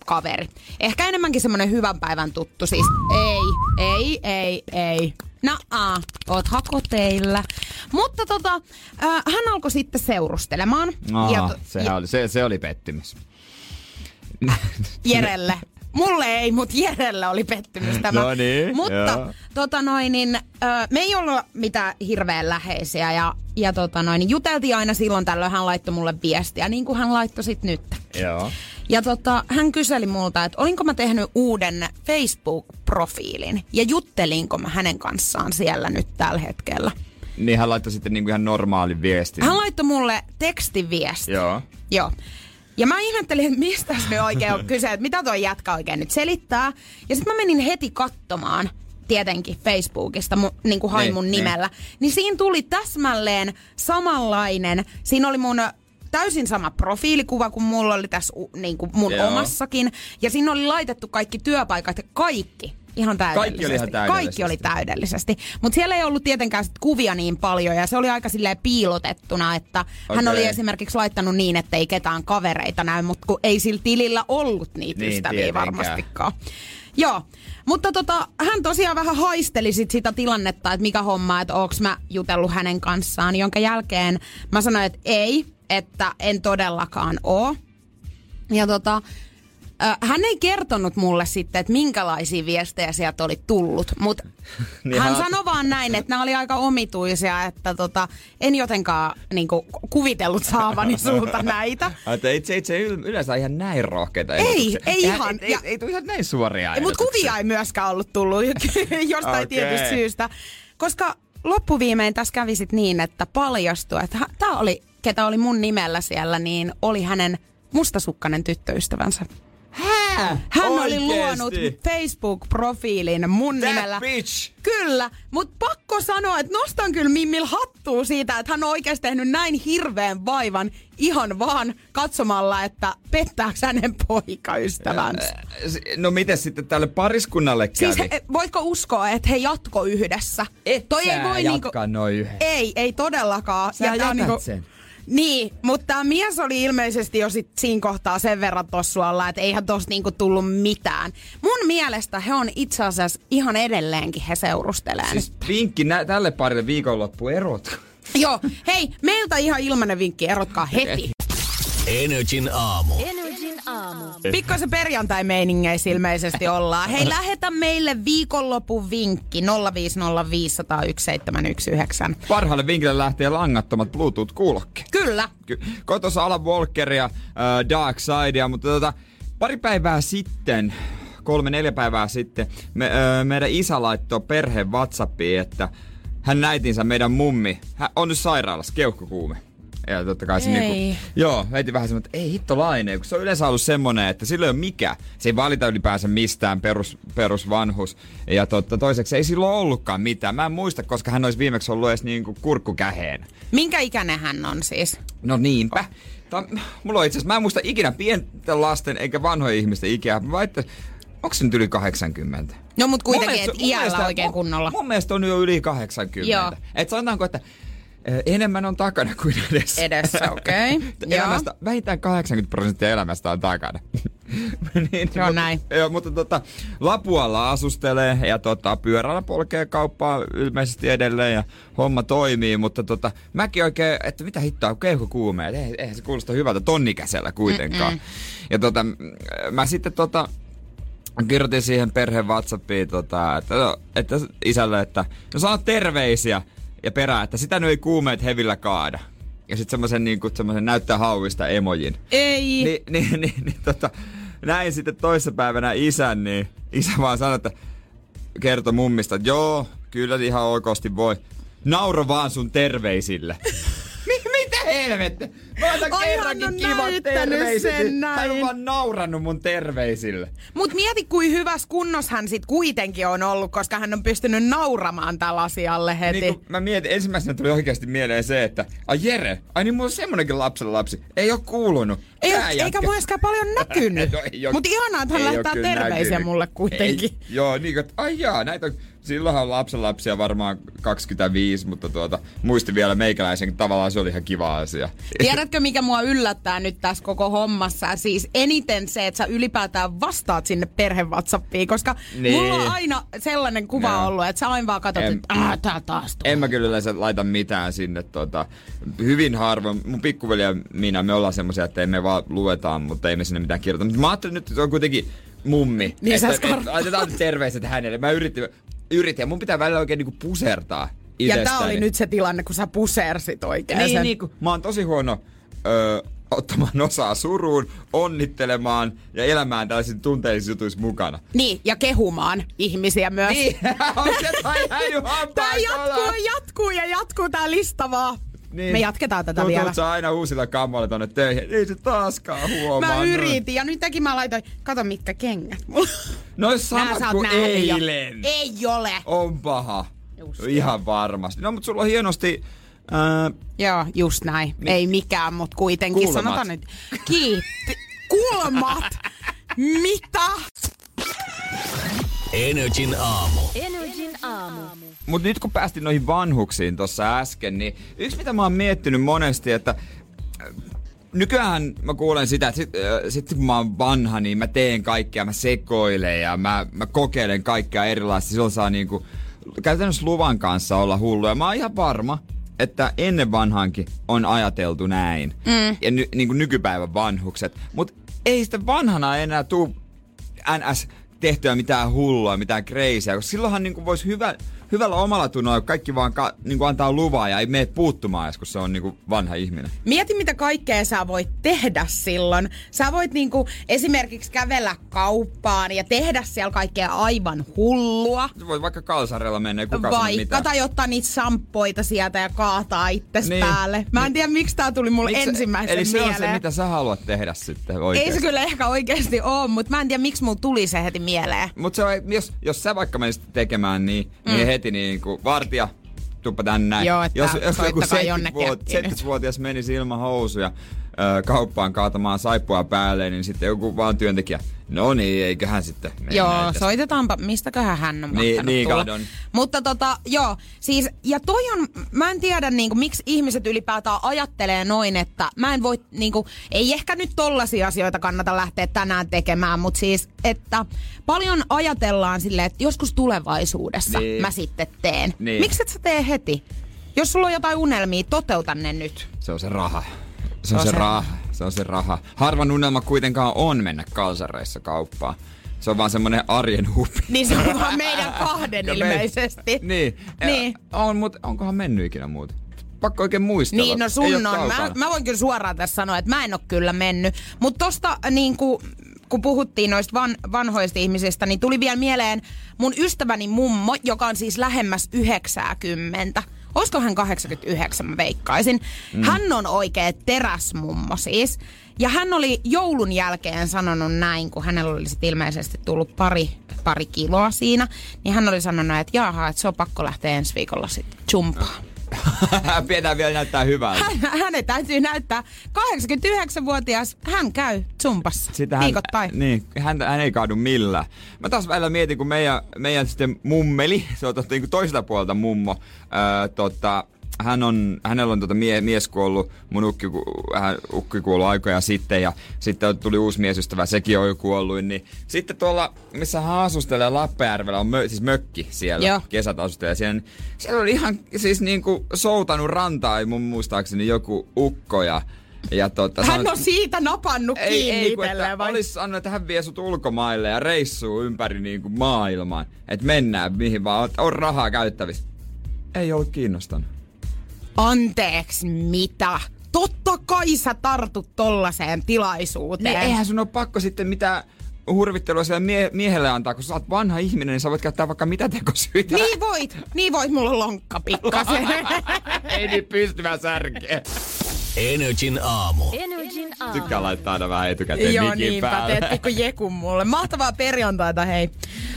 [SPEAKER 6] kaveri. Ehkä enemmänkin semmonen hyvän päivän tuttu. Siis ei, ei, ei, ei. Naa, oot hakoteillä. Mutta tota, äh, hän alkoi sitten seurustelemaan.
[SPEAKER 5] Aa,
[SPEAKER 6] ja, to-
[SPEAKER 5] sehän oli, se, se oli pettymys.
[SPEAKER 6] Jerelle. *laughs* Mulle ei, mutta Jerelle oli pettymys *laughs* tämä.
[SPEAKER 5] No niin,
[SPEAKER 6] Mutta
[SPEAKER 5] joo.
[SPEAKER 6] tota noin, niin, ö, me ei olla mitään hirveän läheisiä ja, ja tota noin, niin juteltiin aina silloin tällöin. Hän laittoi mulle viestiä, niin kuin hän laittoi sit nyt.
[SPEAKER 5] Joo.
[SPEAKER 6] Ja tota, hän kyseli multa, että olinko mä tehnyt uuden Facebook-profiilin ja juttelinko mä hänen kanssaan siellä nyt tällä hetkellä.
[SPEAKER 5] Niin hän laittoi sitten niinku ihan normaalin viestin.
[SPEAKER 6] Hän laittoi mulle tekstiviesti.
[SPEAKER 5] Joo.
[SPEAKER 6] Joo. Ja mä ihmettelin, että mistä se oikein on kyse, että mitä toi jätkä oikein nyt selittää. Ja sitten mä menin heti katsomaan tietenkin Facebookista, mu, niin kuin hain mun
[SPEAKER 5] niin.
[SPEAKER 6] nimellä. Niin siinä tuli täsmälleen samanlainen, siinä oli mun täysin sama profiilikuva kuin mulla oli tässä niin kuin mun
[SPEAKER 5] Joo.
[SPEAKER 6] omassakin. Ja siinä oli laitettu kaikki työpaikat ja kaikki ihan täydellisesti.
[SPEAKER 5] oli ihan
[SPEAKER 6] Kaikki oli täydellisesti. Mutta siellä ei ollut tietenkään sit kuvia niin paljon ja se oli aika silleen piilotettuna, että hän
[SPEAKER 5] Okei.
[SPEAKER 6] oli esimerkiksi laittanut niin, että ei ketään kavereita näy, mutta kun ei sillä tilillä ollut niitä
[SPEAKER 5] Niin,
[SPEAKER 6] ystäviä
[SPEAKER 5] tietenkään.
[SPEAKER 6] varmastikaan. Joo, mutta tota, hän tosiaan vähän haisteli sit sitä tilannetta, että mikä homma, että onks mä jutellut hänen kanssaan, jonka jälkeen mä sanoin, että ei, että en todellakaan oo. Ja tota, hän ei kertonut mulle sitten, että minkälaisia viestejä sieltä oli tullut, mutta *laughs*
[SPEAKER 5] Niin
[SPEAKER 6] hän sanoi vaan näin, että nämä oli aika omituisia, että tota, en jotenkaan niinku, kuvitellut saavani *laughs* sulta näitä.
[SPEAKER 5] Itse, itse yl- yleensä ihan näin rohkeita
[SPEAKER 6] Ei, ei ihan.
[SPEAKER 5] Ei, ei,
[SPEAKER 6] Ja-
[SPEAKER 5] ei, tule ihan näin suoria
[SPEAKER 6] Mutta kuvia ei myöskään ollut tullut *laughs* jostain okay. tietystä syystä. Koska loppuviimein tässä kävi sit niin, että paljastui, että tämä oli, ketä oli mun nimellä siellä, niin oli hänen mustasukkainen tyttöystävänsä. Hän
[SPEAKER 5] Oikeesti?
[SPEAKER 6] oli luonut Facebook-profiilin mun
[SPEAKER 5] That
[SPEAKER 6] nimellä.
[SPEAKER 5] bitch!
[SPEAKER 6] Kyllä, mutta pakko sanoa, että nostan kyllä Mimmil hattua siitä, että hän on oikeasti tehnyt näin hirveän vaivan ihan vaan katsomalla, että pettääkö hänen poikaystävänsä.
[SPEAKER 5] No miten sitten tälle pariskunnalle kävi?
[SPEAKER 6] Siis he, voitko uskoa, että he jatko yhdessä?
[SPEAKER 5] Et
[SPEAKER 6] Toi ei voi
[SPEAKER 5] jatkaa noin yhdessä.
[SPEAKER 6] Ei, ei todellakaan.
[SPEAKER 5] Sä
[SPEAKER 6] tää on niinku-
[SPEAKER 5] jätät sen.
[SPEAKER 6] Niin, mutta tämä mies oli ilmeisesti jo sit siinä kohtaa sen verran tossualla, että eihän tosta niinku tullut mitään. Mun mielestä he on itse asiassa ihan edelleenkin he seurustelee.
[SPEAKER 5] Siis vinkki nä- tälle parille viikonloppu erot.
[SPEAKER 6] Joo, hei, meiltä ihan ilmanen vinkki, erotkaa heti.
[SPEAKER 3] Energin aamu.
[SPEAKER 4] Energin aamu.
[SPEAKER 6] Pikkasen perjantai-meiningeissä ilmeisesti ollaan. Hei, lähetä meille viikonlopun vinkki 050501719.
[SPEAKER 5] Parhaalle vinkille lähtee langattomat Bluetooth-kuulokkeet.
[SPEAKER 6] Kyllä.
[SPEAKER 5] Ky- Koin tuossa Alan Walkeria, äh, Dark Sidea, mutta tota, pari päivää sitten, kolme neljä päivää sitten, me, äh, meidän isä laittoi perheen Whatsappiin, että hän näitinsä meidän mummi, hän on nyt sairaalassa, keuhkokuume. Ja totta kai se
[SPEAKER 6] Ei.
[SPEAKER 5] niinku, joo, heti vähän semmoinen, että ei hittolainen, kun se on yleensä ollut semmonen, että sillä ei ole mikä. Se ei valita ylipäänsä mistään perus, perusvanhus. Ja totta, toiseksi ei silloin ollutkaan mitään. Mä en muista, koska hän olisi viimeksi ollut edes niinku kurkkukäheen.
[SPEAKER 6] Minkä ikäinen hän on siis?
[SPEAKER 5] No niinpä. Tää, mulla on itse asiassa, mä en muista ikinä pienten lasten eikä vanhojen ihmisten ikää. Mä väittä, onko se nyt yli 80?
[SPEAKER 6] No mut
[SPEAKER 5] Mun
[SPEAKER 6] kuitenkin, että
[SPEAKER 5] mun
[SPEAKER 6] iällä oikein
[SPEAKER 5] mun-
[SPEAKER 6] kunnolla.
[SPEAKER 5] Mun mielestä on jo yli 80.
[SPEAKER 6] Joo.
[SPEAKER 5] Et sanotaanko, että enemmän on takana kuin edessä.
[SPEAKER 6] Edessä, okei. *laughs* Joo.
[SPEAKER 5] elämästä, vähintään 80 prosenttia elämästä on takana. *laughs* niin,
[SPEAKER 6] Se on näin.
[SPEAKER 5] Joo, mutta tota, Lapualla asustelee ja tota, pyörällä polkee kauppaa ilmeisesti edelleen ja homma toimii, mutta tota, mäkin oikein, että mitä hittoa, keuhko kuumea, eihän, eihän se kuulosta hyvältä tonnikäsellä kuitenkaan. Mm-mm. Ja tota, mä sitten tota, kirjoitin siihen perheen Whatsappiin, tota, että, no, että isälle, että no sano terveisiä ja perää, että sitä nyt ei kuumeet hevillä kaada. Ja sitten semmoisen niinku, semmoisen näyttää hauista emojin.
[SPEAKER 6] Ei.
[SPEAKER 5] Niin, niin, niin, niin tota, näin sitten toissapäivänä isän, niin isä vaan sanoi, että kertoi mummista, että joo, kyllä ihan oikeasti voi. Nauro vaan sun terveisille. *laughs* Mi- Mitä helvettiä? Mä otan
[SPEAKER 6] Ai,
[SPEAKER 5] kerrankin kivat terveiset.
[SPEAKER 6] sen
[SPEAKER 5] niin Hän on
[SPEAKER 6] näin.
[SPEAKER 5] vaan naurannut mun terveisille.
[SPEAKER 6] Mut mieti, kuin hyvässä kunnossa hän sit kuitenkin on ollut, koska hän on pystynyt nauramaan tällä asialle heti.
[SPEAKER 5] Niin mä mietin, ensimmäisenä tuli oikeasti mieleen se, että ai Jere, ai niin mulla on semmonenkin lapsen lapsi. Ei oo kuulunut.
[SPEAKER 6] Ei,
[SPEAKER 5] Tää
[SPEAKER 6] eikä myöskään paljon näkynyt. *laughs*
[SPEAKER 5] No
[SPEAKER 6] Mutta ihanaa, että hän lähettää terveisiä
[SPEAKER 5] näkynyt.
[SPEAKER 6] mulle kuitenkin.
[SPEAKER 5] Ei, joo, niin kuin, ai jaa, näitä on, silloinhan on lapsen lapsia varmaan 25, mutta tuota, muistin vielä meikäläisen, tavallaan se oli ihan kiva asia.
[SPEAKER 6] Tiedätkö, mikä mua yllättää nyt tässä koko hommassa? Siis eniten se, että sä ylipäätään vastaat sinne perhewhatsappiin, koska
[SPEAKER 5] Niin.
[SPEAKER 6] mulla on aina sellainen kuva
[SPEAKER 5] Joo.
[SPEAKER 6] ollut, että sä aina vaan katsot,
[SPEAKER 5] En-
[SPEAKER 6] että äh, tää taas tulee.
[SPEAKER 5] En mä kyllä yleensä laita mitään sinne. Tota, hyvin harvoin. Mun pikkuveli ja minä, me ollaan semmoisia, että me vaan luetaan, mutta ei me sinne mitään kirjoita. Mutta mä ajattelin nyt, että se on kuitenkin mummi.
[SPEAKER 6] Niin sä
[SPEAKER 5] että,
[SPEAKER 6] skor-
[SPEAKER 5] että, laitetaan terveiset hänelle. Mä yritin, yritin ja mun pitää välillä oikein niinku pusertaa
[SPEAKER 6] Ja
[SPEAKER 5] itsestäni.
[SPEAKER 6] tää oli nyt se tilanne, kun sä pusersit oikein
[SPEAKER 5] Niin,
[SPEAKER 6] sen.
[SPEAKER 5] niin, kun mä oon tosi huono öö, ottamaan osaa suruun, onnittelemaan ja elämään tällaisissa tunteellisissa jutuissa mukana.
[SPEAKER 6] Niin, ja kehumaan ihmisiä myös.
[SPEAKER 5] Niin, *laughs* on se tai
[SPEAKER 6] Tää jatkuu, jatkuu ja jatkuu tää lista vaan. Me jatketaan tätä
[SPEAKER 5] Tuntuu,
[SPEAKER 6] vielä.
[SPEAKER 5] sä aina uusilla kammoilla tonne töihin. Ei se taaskaan huomaa.
[SPEAKER 6] Mä yritin ja nytkin mä laitoin, kato mitkä kengät mulla.
[SPEAKER 5] No samat kuin
[SPEAKER 6] nähnyt jo.
[SPEAKER 5] eilen.
[SPEAKER 6] Ei ole.
[SPEAKER 5] On paha.
[SPEAKER 6] Just
[SPEAKER 5] Ihan varmasti. No, mutta sulla on hienosti... Ää,
[SPEAKER 6] Joo, just näin.
[SPEAKER 5] Niin.
[SPEAKER 6] Ei mikään, mutta kuitenkin
[SPEAKER 5] Kulmat.
[SPEAKER 6] sanotaan nyt. Kiitti. *laughs* Kulmat! Mitä?
[SPEAKER 3] Energin aamu.
[SPEAKER 4] Energin aamu.
[SPEAKER 5] Mutta nyt kun päästiin noihin vanhuksiin tuossa äsken, niin yksi mitä mä oon miettinyt monesti, että äh, nykyään mä kuulen sitä, että sit, äh, sit kun mä oon vanha, niin mä teen kaikkea, mä sekoilen ja mä, mä kokeilen kaikkea erilaista. Silloin saa niinku käytännössä luvan kanssa olla hullu. Ja mä oon ihan varma, että ennen vanhankin on ajateltu näin. Mm. Ja ny, niin kuin nykypäivän vanhukset. Mutta ei sitä vanhana enää tuu NS tehtyä mitään hullua, mitään kreisiä, koska silloinhan niin voisi hyvä, hyvällä omalla tunnolla kaikki vaan ka, niin antaa luvaa ja ei mene puuttumaan edes, kun se on niin vanha ihminen.
[SPEAKER 6] Mieti, mitä kaikkea sä voit tehdä silloin. Sä voit niinku esimerkiksi kävellä kauppaan ja tehdä siellä kaikkea aivan hullua.
[SPEAKER 5] Se voi vaikka kalsarella mennä, sano
[SPEAKER 6] Vaikka,
[SPEAKER 5] mitään.
[SPEAKER 6] tai ottaa niitä samppoita sieltä ja kaataa itses
[SPEAKER 5] Niin.
[SPEAKER 6] päälle. Mä en tiedä, miksi tää tuli mulle
[SPEAKER 5] Miksi-
[SPEAKER 6] ensimmäisen
[SPEAKER 5] Eli se
[SPEAKER 6] mieleen.
[SPEAKER 5] on se, mitä sä haluat tehdä sitten oikein.
[SPEAKER 6] Ei se kyllä ehkä oikeasti ole, mutta mä en tiedä, miksi mulla tuli se heti mieleen.
[SPEAKER 5] Mutta jos, jos sä vaikka menisit tekemään, niin, mm. niin heti niin kuin vartija, tuppa tänne näin.
[SPEAKER 6] Joo, että
[SPEAKER 5] jos, jos joku
[SPEAKER 6] soittakaa jonnekin
[SPEAKER 5] 70-vuot-
[SPEAKER 6] äkkiä nyt.
[SPEAKER 5] 70-vuotias menisi ilman housuja ö, kauppaan kaatamaan saippua päälle, niin sitten joku vaan työntekijä, no niin, eiköhän sitten mennä
[SPEAKER 6] Joo,
[SPEAKER 5] tästä.
[SPEAKER 6] soitetaanpa, mistäköhän hän on
[SPEAKER 5] Niin, niin
[SPEAKER 6] tulla.
[SPEAKER 5] kadon.
[SPEAKER 6] Mutta tota, joo, siis, ja toi on, mä en tiedä niinku, miksi ihmiset ylipäätään ajattelee noin, että mä en voi, niinku, ei ehkä nyt tollasia asioita kannata lähteä tänään tekemään, mutta siis, että paljon ajatellaan silleen, että joskus tulevaisuudessa
[SPEAKER 5] Niin.
[SPEAKER 6] mä sitten teen.
[SPEAKER 5] Niin.
[SPEAKER 6] Miksi et sä tee heti? Jos sulla on jotain unelmia, toteuta ne nyt.
[SPEAKER 5] Se on se raha. Se on se, raha. Se on se raha. Harvan unelma kuitenkaan on mennä kalsareissa kauppaan. Se on vaan semmonen arjen hupi.
[SPEAKER 6] Niin se on vaan *laughs* meidän kahden
[SPEAKER 5] Ja me-
[SPEAKER 6] ilmeisesti.
[SPEAKER 5] Niin.
[SPEAKER 6] Niin.
[SPEAKER 5] On, mutta onkohan mennyt ikinä muuta? Pakko oikein muistella.
[SPEAKER 6] Niin, no sun on. Mä, mä voin kyllä suoraan tässä sanoa, että mä en ole kyllä mennyt. Mutta tosta niin kuin, kun puhuttiin noista van, vanhoista ihmisistä, niin tuli vielä mieleen mun ystäväni mummo, joka on siis lähemmäs 90. Olisiko hän 89, mä veikkaisin. Mm. Hän on oikea teräsmummo siis. Ja hän oli joulun jälkeen sanonut näin, kun hänellä oli sit ilmeisesti tullut pari, pari kiloa siinä. Niin hän oli sanonut, että jaha, että se on pakko lähteä ensi viikolla sitten jumpaan. *laughs*
[SPEAKER 5] Pidetään vielä näyttää hyvältä.
[SPEAKER 6] Hän, hänen täytyy näyttää 89-vuotias, hän käy zumpassa
[SPEAKER 5] Sitä
[SPEAKER 6] viikoittain.
[SPEAKER 5] Niin, hän, hän ei kaadu millään. Mä taas välillä mietin, kun meidän, meidän sitten mummeli, se on totta, niin kuin toiselta puolelta mummo, ää, tota, hän on, hänellä on tota mie, mies kuollut, mun ukki, hän, ukki kuollut aikoja sitten ja sitten tuli uusi miesystävä, sekin on jo kuollut. Niin sitten tuolla, missä hän asustelee Lappajärvellä, on mö, siis mökki siellä,
[SPEAKER 6] Joo.
[SPEAKER 5] kesät asustelee siellä. Niin siellä oli ihan siis niinku soutanut rantaa, mun muistaakseni joku ukko ja ja tota,
[SPEAKER 6] Hän
[SPEAKER 5] sanoi-
[SPEAKER 6] on siitä napannut
[SPEAKER 5] ei,
[SPEAKER 6] kiinni
[SPEAKER 5] ei, kun että
[SPEAKER 6] vai?
[SPEAKER 5] olisi sanonut, että hän vie sut ulkomaille ja reissuu ympäri niin kuin maailman. Että mennään mihin vaan, on- on rahaa käyttävissä. Ei ollut kiinnostanut.
[SPEAKER 6] Anteeksi, mitä? Totta kai sä tartut tollaiseen tilaisuuteen.
[SPEAKER 5] Niin eihän sun ole pakko sitten mitään hurvittelua siellä mie- miehelle antaa, kun sä oot vanha ihminen, niin sä voit käyttää vaikka mitä tekosyitä.
[SPEAKER 6] Niin voit, niin voit, mulla on lonkka pikkasen. *laughs*
[SPEAKER 5] Ei niin pystyvä särkeä.
[SPEAKER 3] Energin aamu.
[SPEAKER 4] Energin aamu.
[SPEAKER 5] Tykkää laittaa aina vähän etukäteen
[SPEAKER 6] Joo,
[SPEAKER 5] mikin
[SPEAKER 6] niinpä,
[SPEAKER 5] päälle.
[SPEAKER 6] teet pikku jekun mulle. Mahtavaa perjantaita, hei.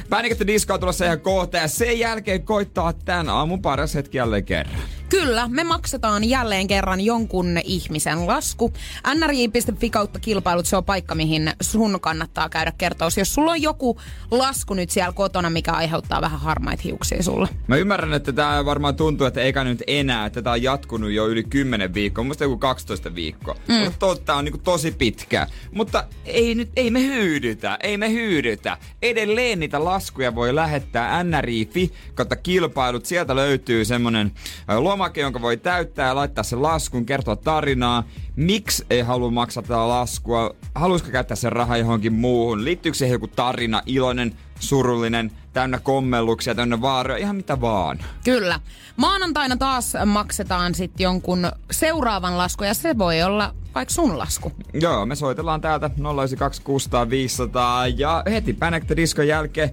[SPEAKER 5] Pänikettä diskoa tulossa ihan kohta ja sen jälkeen koittaa tän aamun paras hetki jälleen kerran.
[SPEAKER 6] Kyllä, me maksetaan jälleen kerran jonkun ihmisen lasku. nri.fi kautta kilpailut, se on paikka, mihin sun kannattaa käydä kertoa. Jos sulla on joku lasku nyt siellä kotona, mikä aiheuttaa vähän harmaita hiuksia sulle.
[SPEAKER 5] Mä ymmärrän, että tää varmaan tuntuu, että eikä nyt enää, että tää on jatkunut jo yli 10 viikkoa, musta joku 12 viikkoa. Mm. Mutta totta on niinku tosi pitkä. Mutta ei nyt, ei me hyydytä, ei me hyydytä. Edelleen niitä laskuja voi lähettää NRI.fi kautta kilpailut. Sieltä löytyy semmonen ö, lomake, jonka voi täyttää ja laittaa sen laskun, kertoa tarinaa. Miksi ei halua maksaa tätä laskua? Haluaisiko käyttää sen rahaa johonkin muuhun? Liittyykö siihen joku tarina, iloinen, surullinen, täynnä kommelluksia, täynnä vaaroja, ihan mitä vaan.
[SPEAKER 6] Kyllä. Maanantaina taas maksetaan sitten jonkun seuraavan lasku, ja se voi olla vaikka sun lasku.
[SPEAKER 5] Joo, me soitellaan täältä 092 600 500 ja heti Panic the Discon jälkeen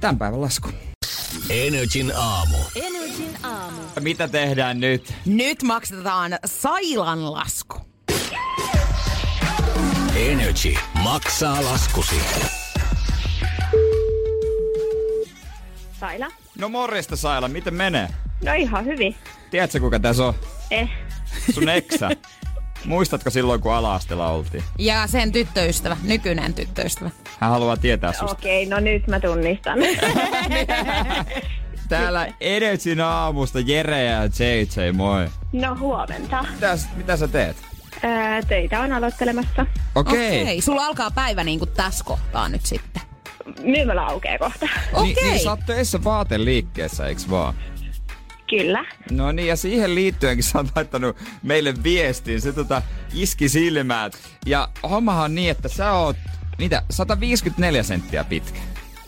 [SPEAKER 5] tämän päivän lasku.
[SPEAKER 3] Energin aamu.
[SPEAKER 4] Energin aamu.
[SPEAKER 5] Mitä tehdään nyt?
[SPEAKER 6] Nyt maksetaan Sailan lasku.
[SPEAKER 3] Energy maksaa laskusi.
[SPEAKER 7] Saila.
[SPEAKER 5] No morjesta Saila, miten menee?
[SPEAKER 7] No ihan hyvin.
[SPEAKER 5] Tiedätkö kuka tässä on?
[SPEAKER 7] Eh.
[SPEAKER 5] Sun eksä. *laughs* Muistatko silloin, kun ala-asteella oltiin?
[SPEAKER 6] Ja sen tyttöystävä, nykyinen tyttöystävä.
[SPEAKER 5] Hän haluaa tietää susta.
[SPEAKER 7] Okei, no nyt mä tunnistan. *laughs*
[SPEAKER 5] Täällä Energyn aamusta Jere ja JJ, moi.
[SPEAKER 7] no huomenta.
[SPEAKER 5] Mitä, mitä sä teet?
[SPEAKER 7] Ää, töitä on aloittelemassa.
[SPEAKER 5] Okei.
[SPEAKER 6] Okei, sulla alkaa päivä niin kuin tässä kohtaa nyt sitten.
[SPEAKER 7] Myymälä aukeaa kohta.
[SPEAKER 6] Okei.
[SPEAKER 5] Niin, niin sä oot töissä vaateliikkeessä, eiks vaan?
[SPEAKER 7] Kyllä.
[SPEAKER 5] No niin, ja siihen liittyenkin sä oot laittanut meille viestin. Se tota iski silmät. Ja hommahan on niin, että sä oot, mitä, 154 senttiä pitkä.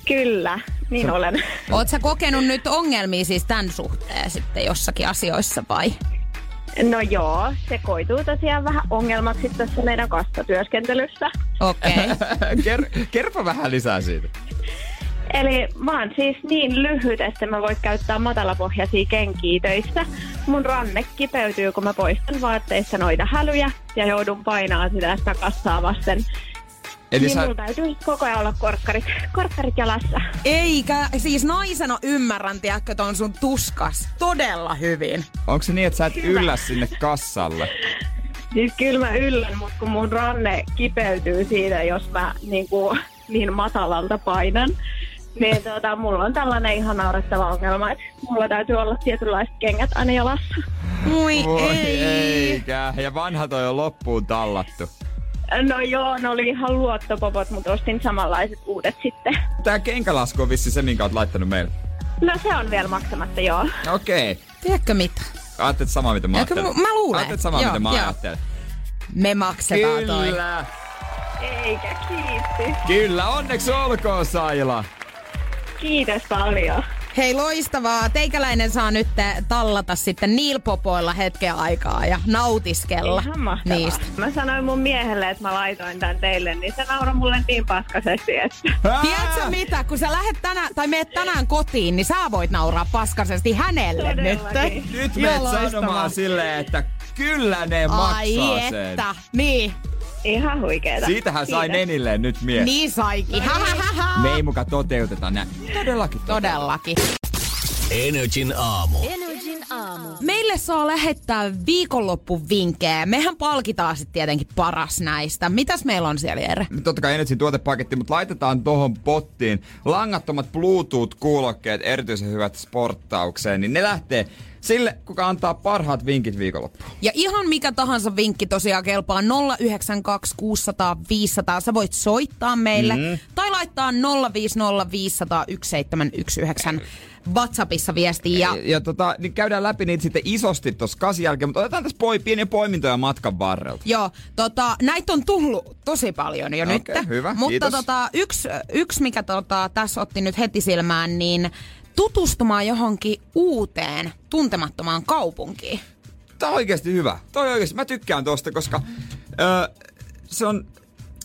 [SPEAKER 7] Kyllä, niin olen.
[SPEAKER 6] Oot sä kokenut nyt ongelmia siis tämän suhteen sitten jossakin asioissa vai?
[SPEAKER 7] No joo, se koituu tosiaan vähän ongelmaksi tässä meidän kassatyöskentelyssä.
[SPEAKER 6] Okei. Okay. *laughs*
[SPEAKER 5] Ker- kerro vähän lisää siitä.
[SPEAKER 7] Eli mä oon siis niin lyhyt, että mä voin käyttää matalapohjaisia kenkiä töissä. Mun ranne kipeytyy, kun mä poistan vaatteissa noita hälyjä ja joudun painaa sitä, sitä kassaa vasten.
[SPEAKER 5] Eli
[SPEAKER 7] niin
[SPEAKER 5] sä,
[SPEAKER 7] mulla täytyy koko ajan olla korkkarit, korkkarit jalassa.
[SPEAKER 6] Eikä, siis naisena ymmärrän, tiedätkö, ton sun tuskas todella hyvin.
[SPEAKER 5] onko se niin, että sä et yllä sinne kassalle?
[SPEAKER 7] Siis kyllä mä yllän, mutta kun mun ranne kipeytyy siitä, jos mä niin, kuin, niin matalalta painan, niin tota, mulla on tällainen ihan naurettava ongelma, että mulla täytyy olla tietynlaiset kengät aina jalassa.
[SPEAKER 6] Moi
[SPEAKER 5] Voi
[SPEAKER 6] ei.
[SPEAKER 5] eikä. Ja vanhat on jo loppuun tallattu.
[SPEAKER 7] No joo, ne oli ihan luottopopot, mutta ostin samanlaiset uudet sitten.
[SPEAKER 5] Tää kenkälasku on vissi se, minkä oot laittanut meille.
[SPEAKER 7] No se on vielä maksamatta, joo.
[SPEAKER 5] Okei. Okay.
[SPEAKER 6] Tiedätkö mitä?
[SPEAKER 5] Ajattelet samaa, mitä mä
[SPEAKER 6] Eikö
[SPEAKER 5] ajattelin.
[SPEAKER 6] mu- mä luulen.
[SPEAKER 5] Ajattelet samaa,
[SPEAKER 6] Joo,
[SPEAKER 5] mitä mä
[SPEAKER 6] joo.
[SPEAKER 5] ajattelin.
[SPEAKER 6] Me maksetaan toi.
[SPEAKER 5] Kyllä.
[SPEAKER 7] Eikä, kiitti.
[SPEAKER 5] Kyllä, onneksi olkoon Saila.
[SPEAKER 7] Kiitos paljon.
[SPEAKER 6] Hei loistavaa. Teikäläinen saa nyt tallata sitten niilpopoilla hetken aikaa ja nautiskella
[SPEAKER 7] Ihan mahtavaa.
[SPEAKER 6] niistä.
[SPEAKER 7] Mä sanoin mun miehelle, että mä laitoin tän teille, niin se nauroi mulle niin paskaisesti, että...
[SPEAKER 6] Tiedätkö mitä, kun sä lähet tänään, tai meet tänään kotiin, niin sä voit nauraa paskasesti hänelle nyt.
[SPEAKER 7] Todellakin.
[SPEAKER 5] Nyt menet
[SPEAKER 6] loistavaa.
[SPEAKER 5] sanomaan silleen, että kyllä ne maksaa
[SPEAKER 6] Ai
[SPEAKER 5] sen.
[SPEAKER 6] että, niin,
[SPEAKER 7] Ihan huikeeta.
[SPEAKER 5] Siitähän sai
[SPEAKER 7] Kiitos.
[SPEAKER 5] nenilleen nyt mies.
[SPEAKER 6] niin saikin. Ha, ha, ha, ha.
[SPEAKER 5] Me ei muka toteuteta näin. Todellakin.
[SPEAKER 6] Todellakin.
[SPEAKER 3] Energin aamu.
[SPEAKER 4] Energin aamu.
[SPEAKER 6] Meille saa lähettää viikonloppuvinkkejä. Mehän palkitaan sitten tietenkin paras näistä. Mitäs meillä on siellä, Jere?
[SPEAKER 5] Totta kai Energyn tuotepaketti, mutta laitetaan tohon pottiin langattomat Bluetooth-kuulokkeet erityisen hyvät sporttaukseen, niin ne lähtee sille, kuka antaa parhaat vinkit viikonloppuun.
[SPEAKER 6] Ja ihan mikä tahansa vinkki tosiaan kelpaa 092 600 500. Sä voit soittaa meille mm. tai laittaa 050 500 1719 WhatsAppissa viestiä. Ja
[SPEAKER 5] Ja tota, niin käydään läpi niitä sitten isosti tuossa kasi jälkeen, mutta otetaan tässä poi, pieniä poimintoja matkan varrelta.
[SPEAKER 6] Joo, tota, näitä on tullut tosi paljon jo
[SPEAKER 5] Okei,
[SPEAKER 6] nyt.
[SPEAKER 5] hyvä,
[SPEAKER 6] Mutta
[SPEAKER 5] kiitos.
[SPEAKER 6] tota, yksi, yksi, mikä tota, tässä otti nyt heti silmään, niin tutustumaan johonkin uuteen, tuntemattomaan kaupunkiin.
[SPEAKER 5] Tää on oikeasti hyvä. Toi oikeasti, mä tykkään tosta, koska öö, se on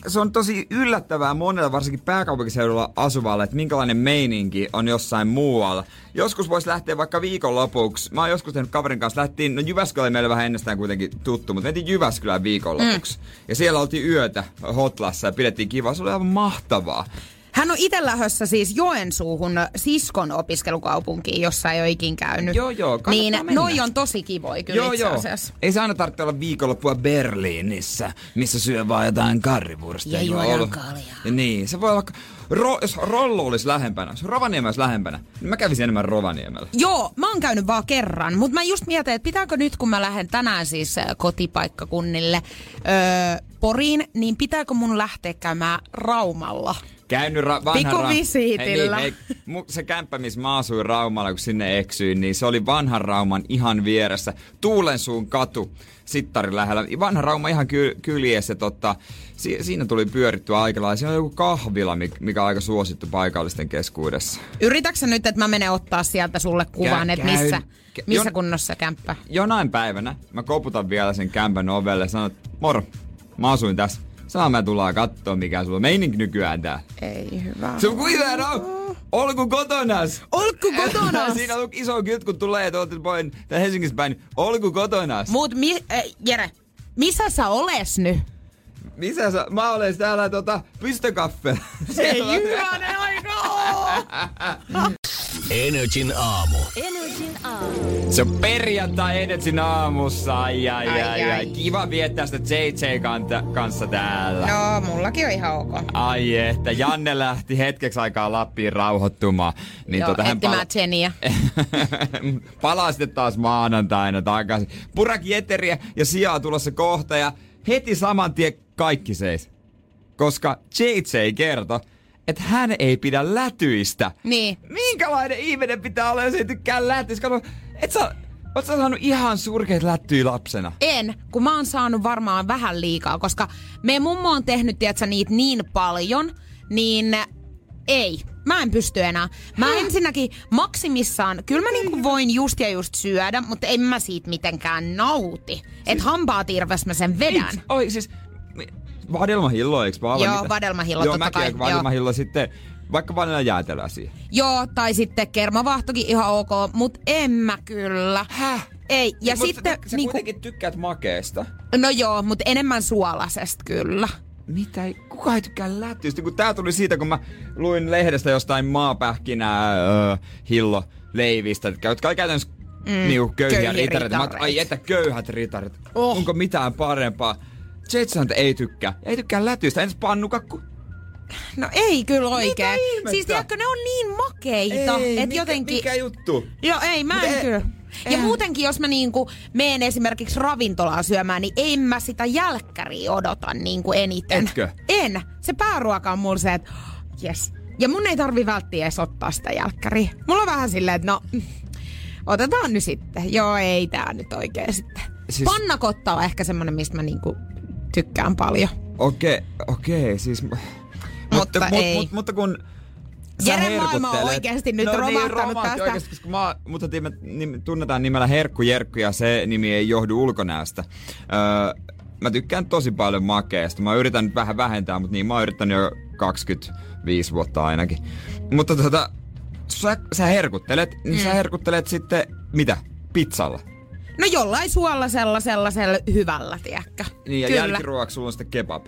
[SPEAKER 5] se on tosi yllättävää monella, varsinkin pääkaupunkiseudulla asuvalle, että minkälainen meininki on jossain muualla. Joskus voisi lähteä vaikka viikonlopuksi. Mä oon joskus tehnyt kaverin kanssa, lähtiin, no Jyväskylä oli meille vähän ennestään kuitenkin tuttu, mutta mentiin Jyväskylään viikonlopuksi. Mm. Ja siellä oltiin yötä Hotlassa ja pidettiin kivaa. Se oli aivan mahtavaa.
[SPEAKER 6] Hän on itse lähdössä siis Joensuuhun siskon opiskelukaupunkiin, jossa ei ole ikin käynyt.
[SPEAKER 5] Joo, joo,
[SPEAKER 6] Niin
[SPEAKER 5] mennä.
[SPEAKER 6] noi on tosi kivoja kyllä
[SPEAKER 5] Joo,
[SPEAKER 6] itse
[SPEAKER 5] joo.
[SPEAKER 6] asiassa.
[SPEAKER 5] Ei se aina tarvitse olla viikonloppua Berliinissä, missä syö vaan jotain karrivurstia.
[SPEAKER 6] Ja
[SPEAKER 5] juo
[SPEAKER 6] juodaan kaljaa.
[SPEAKER 5] Ja Niin, se voi olla... Ro, jos Rollo olisi lähempänä, jos Rovaniemi olisi lähempänä, niin mä kävisin enemmän Rovaniemellä.
[SPEAKER 6] Joo, mä oon käynyt vaan kerran, mutta mä just mietin, että pitääkö nyt, kun mä lähden tänään siis kotipaikkakunnille öö, Poriin, niin pitääkö mun lähteä käymään Raumalla?
[SPEAKER 5] Käynyt ra- vanhan
[SPEAKER 6] Pikuvisiitillä.
[SPEAKER 5] Hei, niin, hei, se kämppä, missä mä asuin Raumalla, kun sinne eksyin, niin se oli vanhan Rauman ihan vieressä. Tuulensuun katu, Sittarin lähellä. Vanha Rauma ihan ky- kyljessä, totta, si- siinä tuli pyörittyä aika lailla. Siinä on joku kahvila, mik- mikä on aika suosittu paikallisten keskuudessa.
[SPEAKER 6] Yritätkö sä nyt, että mä menen ottaa sieltä sulle kuvan,
[SPEAKER 5] Kä-
[SPEAKER 6] että missä,
[SPEAKER 5] kä-
[SPEAKER 6] missä
[SPEAKER 5] jon-
[SPEAKER 6] kunnossa kämppä?
[SPEAKER 5] Jonain päivänä mä koputan vielä sen kämpän ovelle ja sanon, että moro, mä asuin tässä. Saa mä tullaan kattoo, mikä sulla on meininki nykyään tää.
[SPEAKER 6] Ei hyvä.
[SPEAKER 5] Se on kuitenkin on. Olku kotonas.
[SPEAKER 6] Olku kotonas. *laughs*
[SPEAKER 5] Siinä on iso kyt, kun tulee tuolta poin, tai Helsingistä päin. Olku kotonas.
[SPEAKER 6] Mut mi- äh, Jere, missä sä oles nyt?
[SPEAKER 5] Missä sä? Mä olen täällä tota, pystökaffe. *laughs*
[SPEAKER 6] Ei hyvänen aika *laughs*
[SPEAKER 3] Energin aamu.
[SPEAKER 4] Energin aamu.
[SPEAKER 5] Se on perjantai Energyn aamussa. Ai, ai, ai,
[SPEAKER 6] Ai,
[SPEAKER 5] ai. Kiva viettää sitä JJ kanta, kanssa täällä.
[SPEAKER 6] No, mullakin on ihan ok.
[SPEAKER 5] Ai että, Janne lähti hetkeksi aikaa Lappiin rauhoittumaan. Niin
[SPEAKER 6] Joo,
[SPEAKER 5] hän
[SPEAKER 6] etsimään Jenniä. *laughs*
[SPEAKER 5] palaa sitten taas maanantaina takaisin. Purak Jeteriä ja sijaa tulossa kohta ja heti saman tien kaikki seis. Koska JJ kertoi, että hän ei pidä lätyistä.
[SPEAKER 6] Niin.
[SPEAKER 5] Minkälainen ihminen pitää olla, jos ei tykkää lätyistä? Kato, et sä, oot sä saanut ihan surkeita lättyjä lapsena?
[SPEAKER 6] En, kun mä oon saanut varmaan vähän liikaa, koska me mummo on tehnyt, tiedätkö, niitä niin paljon, niin ei. Mä en pysty enää. Mä ensinnäkin maksimissaan, kyllä mä niinku voin just ja just syödä, mutta en mä siitä mitenkään nauti. Et hampaat irves mä sen vedän.
[SPEAKER 5] Ei, Oi siis, vadelmahillo, eikö vaan?
[SPEAKER 6] Joo,
[SPEAKER 5] mitä?
[SPEAKER 6] vadelmahillo,
[SPEAKER 5] Joo,
[SPEAKER 6] totta
[SPEAKER 5] mäkin
[SPEAKER 6] kai,
[SPEAKER 5] vadelmahillo sitten, vaikka vanilla jäätelöä siihen.
[SPEAKER 6] Joo, tai sitten kermavahtokin ihan ok, mutta en mä kyllä.
[SPEAKER 5] Häh?
[SPEAKER 6] Ei, ja
[SPEAKER 5] Mutta
[SPEAKER 6] sitten
[SPEAKER 5] Sä
[SPEAKER 6] niinku,
[SPEAKER 5] kuitenkin tykkäät makeesta.
[SPEAKER 6] no joo, mutta enemmän suolasesta kyllä.
[SPEAKER 5] Mitä ei, kuka ei tykkää lättyistä? Kun tää tuli siitä, kun mä luin lehdestä jostain maapähkinää öö, hillo leivistä, jotka oli käytännössä mm, niinku köyhiä,
[SPEAKER 6] köyhiä
[SPEAKER 5] ritareita. Mä ai että köyhät ritarit.
[SPEAKER 6] Oh.
[SPEAKER 5] Onko mitään parempaa? Jetson ei tykkää. Ei tykkää lätyistä. Entäs pannukakku?
[SPEAKER 6] No ei kyllä oikein. Siis tiedätkö, ne on niin makeita, että jotenkin...
[SPEAKER 5] Mikä juttu?
[SPEAKER 6] Joo, ei, mä
[SPEAKER 5] Mut
[SPEAKER 6] en
[SPEAKER 5] ei-
[SPEAKER 6] kyllä. Ja
[SPEAKER 5] eihän-
[SPEAKER 6] muutenkin, jos mä niinku meen esimerkiksi ravintolaan syömään, niin en mä sitä jälkkäriä odota niinku eniten.
[SPEAKER 5] Etkö?
[SPEAKER 6] En. Se pääruoka on mulla se, että yes. Ja mun ei tarvi välttiä edes ottaa sitä jälkkäriä. Mulla on vähän silleen, että no, mm, otetaan nyt sitten. Joo, ei tää nyt oikein sitten.
[SPEAKER 5] Siis-
[SPEAKER 6] Siis... Pannakotta on ehkä semmonen, mistä mä niinku tykkään paljon.
[SPEAKER 5] Okei, okei, siis... Mutta,
[SPEAKER 6] Mutta
[SPEAKER 5] mut,
[SPEAKER 6] ei.
[SPEAKER 5] Mut, mutta kun sä
[SPEAKER 6] Jeren maailma on oikeesti nyt
[SPEAKER 5] no
[SPEAKER 6] romahtanut
[SPEAKER 5] niin,
[SPEAKER 6] tästä.
[SPEAKER 5] Oikeasti, koska mä, mutta me nim, tunnetaan nimellä Herkku Jerkku ja se nimi ei johdu ulkonäöstä. Öö, mä tykkään tosi paljon makeesta. Mä yritän nyt vähän vähentää, mutta niin mä oon yrittänyt jo 25 vuotta ainakin. Mutta tota, sä, sä herkuttelet, niin
[SPEAKER 6] Mm.
[SPEAKER 5] sä herkuttelet sitten mitä? Pizzalla.
[SPEAKER 6] No jollain suolasella sellaisella hyvällä, tiedätkö?
[SPEAKER 5] Niin ja
[SPEAKER 6] Kyllä.
[SPEAKER 5] jälkiruoaksi sulla on sitten kebab.